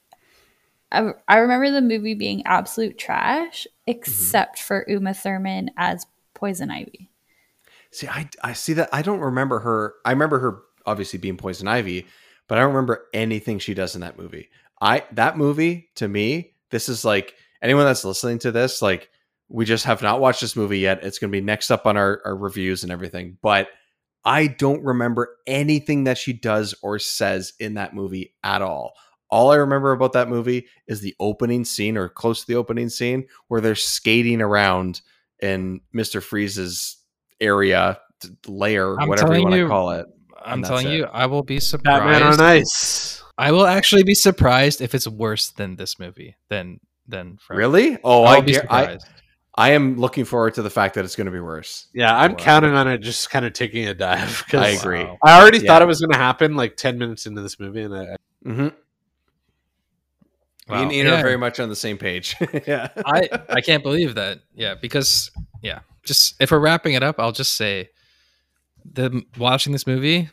I, I remember the movie being absolute trash, Mm-hmm. except for Uma Thurman as Poison Ivy. See, I I see that. I don't remember her. I remember her obviously being Poison Ivy, but I don't remember anything she does in that movie. I that movie to me, this is like anyone that's listening to this, like we just have not watched this movie yet. It's going to be next up on our, our reviews and everything, but I don't remember anything that she does or says in that movie at all. All I remember about that movie is the opening scene or close to the opening scene where they're skating around in Mr. Freeze's area, layer, I'm whatever you telling want to call it. I'm telling it. you, I will be surprised. Batman on Ice. I will actually be surprised if it's worse than this movie. Than than Forever. Really? Oh, I'll I, be gar- I surprised. I am looking forward to the fact that it's going to be worse. Yeah, I'm Wow. counting on it just kind of taking a dive. I agree. Wow. I already Yeah. thought it was going to happen like 10 minutes into this movie, and I, Mm-hmm. Me and Wow. Ian Yeah. are very much on the same page. *laughs* yeah. I I can't believe that. Yeah, because yeah, just if we're wrapping it up, I'll just say the watching this movie,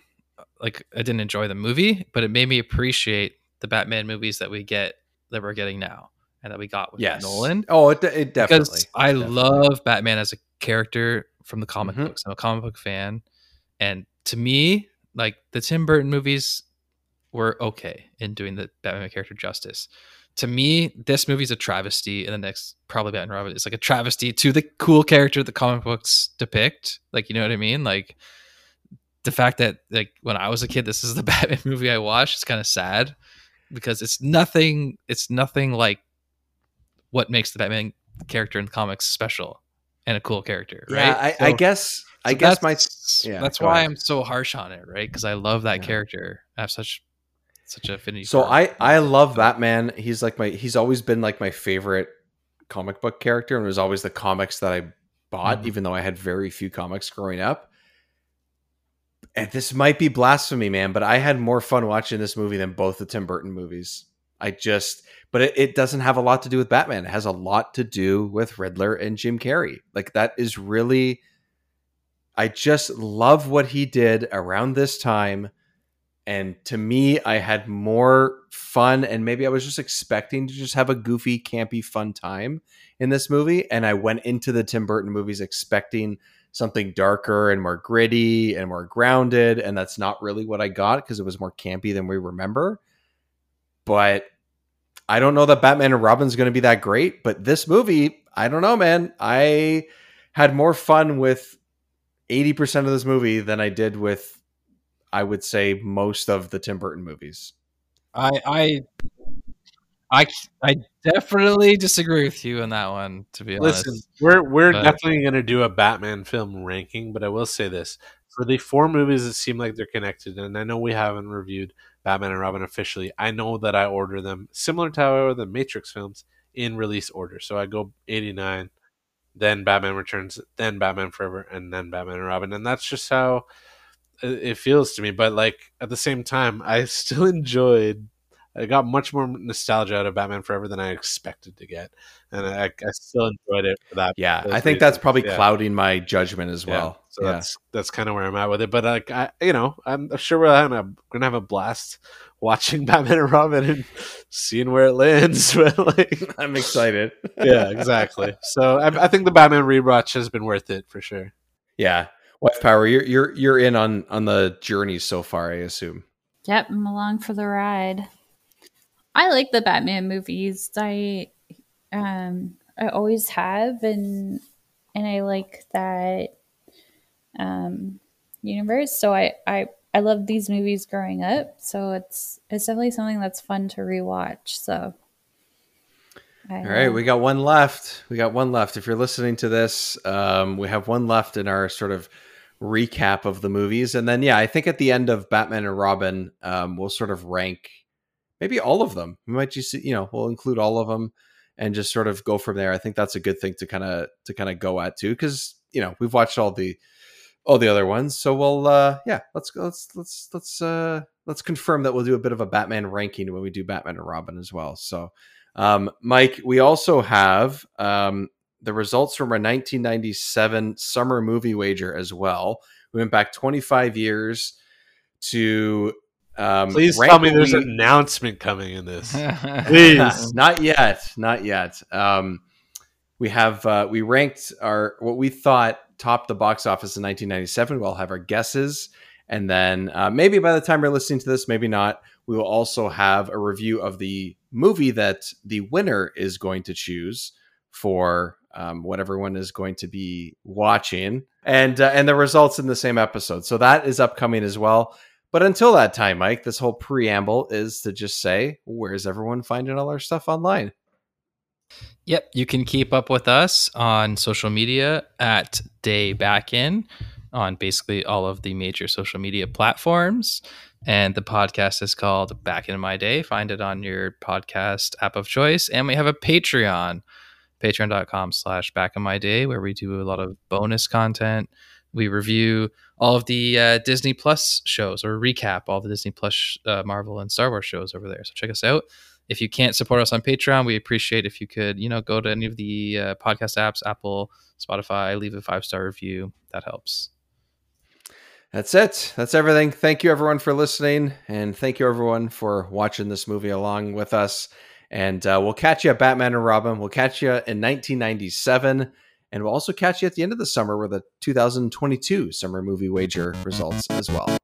like I didn't enjoy the movie, but it made me appreciate the Batman movies that we get that we're getting now and that we got with Yes. Nolan. Oh, it, it definitely. Because I definitely. love Batman as a character from the comic Mhm. books. I'm a comic book fan, and to me, like the Tim Burton movies were okay in doing the Batman character justice. To me, this movie's a travesty, and the next probably Batman Robin is like a travesty to the cool character the comic books depict. Like, you know what I mean? Like the fact that like when I was a kid, this is the *laughs* Batman movie I watched. It's kind of sad because it's nothing. It's nothing like what makes the Batman character in the comics special and a cool character, Yeah, right? I, I So- guess. I so guess my. that's- yeah, that's why ahead. I'm so harsh on it, right? Because I love that Yeah. character. I have such such a affinity. So I. I love Batman. He's like my. He's always been like my favorite comic book character, and it was always the comics that I bought, Mhm. even though I had very few comics growing up. And this might be blasphemy, man, but I had more fun watching this movie than both the Tim Burton movies. I just, but it, it doesn't have a lot to do with Batman. It has a lot to do with Riddler and Jim Carrey. Like that is really, I just love what he did around this time. And to me, I had more fun, and maybe I was just expecting to just have a goofy, campy, fun time in this movie. And I went into the Tim Burton movies expecting something darker and more gritty and more grounded. And that's not really what I got because it was more campy than we remember. But I don't know that Batman and Robin's going to be that great. But this movie, I don't know, man. I had more fun with 80% of this movie than I did with, I would say, most of the Tim Burton movies. I I I I definitely disagree with you on that one. To be honest, Listen, we're we're But- definitely going to do a Batman film ranking, but I will say this: for the four movies that seem like they're connected, and I know we haven't reviewed Batman and Robin officially, I know that I order them similar to how I order the Matrix films in release order. So I go 89, then Batman Returns, then Batman Forever, and then Batman and Robin. And that's just how it feels to me. But like at the same time, I still *laughs* enjoyed I got much more nostalgia out of Batman Forever than I expected to get, and I, I still enjoyed it for that. Yeah, I think that's probably Yeah. clouding my judgment as Yeah. well. So yeah. that's that's kind of where I'm at with it. But like, I, you know, I'm sure we're gonna gonna have a blast *laughs* watching *laughs* Batman and Robin and seeing where it lands. But like, I'm excited. yeah, exactly. So I, I think the Batman rewatch has been worth it for sure. yeah. Wife Power, you're you're you're in on on the journey so far, I assume. Yep, I'm along for the ride. I like the Batman movies. I um I always have and and I like that um universe. So I I I loved these movies growing up. So it's it's definitely something that's fun to rewatch. So I, All right, we got one left. We got one left. If you're listening to this, um, we have one left in our sort of recap of the movies, and then yeah, I think at the end of Batman and Robin, um, we'll sort of rank maybe all of them. We might just you know we'll include all of them and just sort of go from there. I think that's a good thing to kind of to kind of go at too, because you know we've watched all the all the other ones, so we'll uh, yeah let's let's let's let's uh, let's confirm that we'll do a bit of a Batman ranking when we do Batman and Robin as well. So. Um, Mike, we also have um, the results from our 1997 summer movie wager as well. We went back 25 years to. Um, Please tell me there's an announcement coming in this. *laughs* Please. *laughs* not yet, not yet. Um, we have uh, we ranked our what we thought topped the box office in 1997. We'll have our guesses, and then uh, maybe by the time you're listening to this, maybe not. We will also have a review of the movie that the winner is going to choose for um, what everyone is going to be watching, and uh, and the results in the same episode. So that is upcoming as well. But until that time, Mike, this whole preamble is to just say, where's everyone finding all our stuff online? Yep, you can keep up with us on social media at Day Back In on basically all of the major social media platforms. And the podcast is called Back in My Day. Find it on your podcast app of choice. And we have a Patreon, patreon.com slash back in my day, where we do a lot of bonus content. We review all of the uh, Disney Plus shows or recap all the Disney Plus uh, Marvel and Star Wars shows over there. So check us out if you can't support us on Patreon, we appreciate if you could, you know, go to any of the uh, podcast apps, Apple, Spotify, leave a five star review. That helps. That's it. That's everything. Thank you, everyone, for listening. And thank you, everyone, for watching this movie along with us. And uh, we'll catch you at Batman and Robin. We'll catch you in 1997. And we'll also catch you at the end of the summer with the 2022 summer movie wager results as well.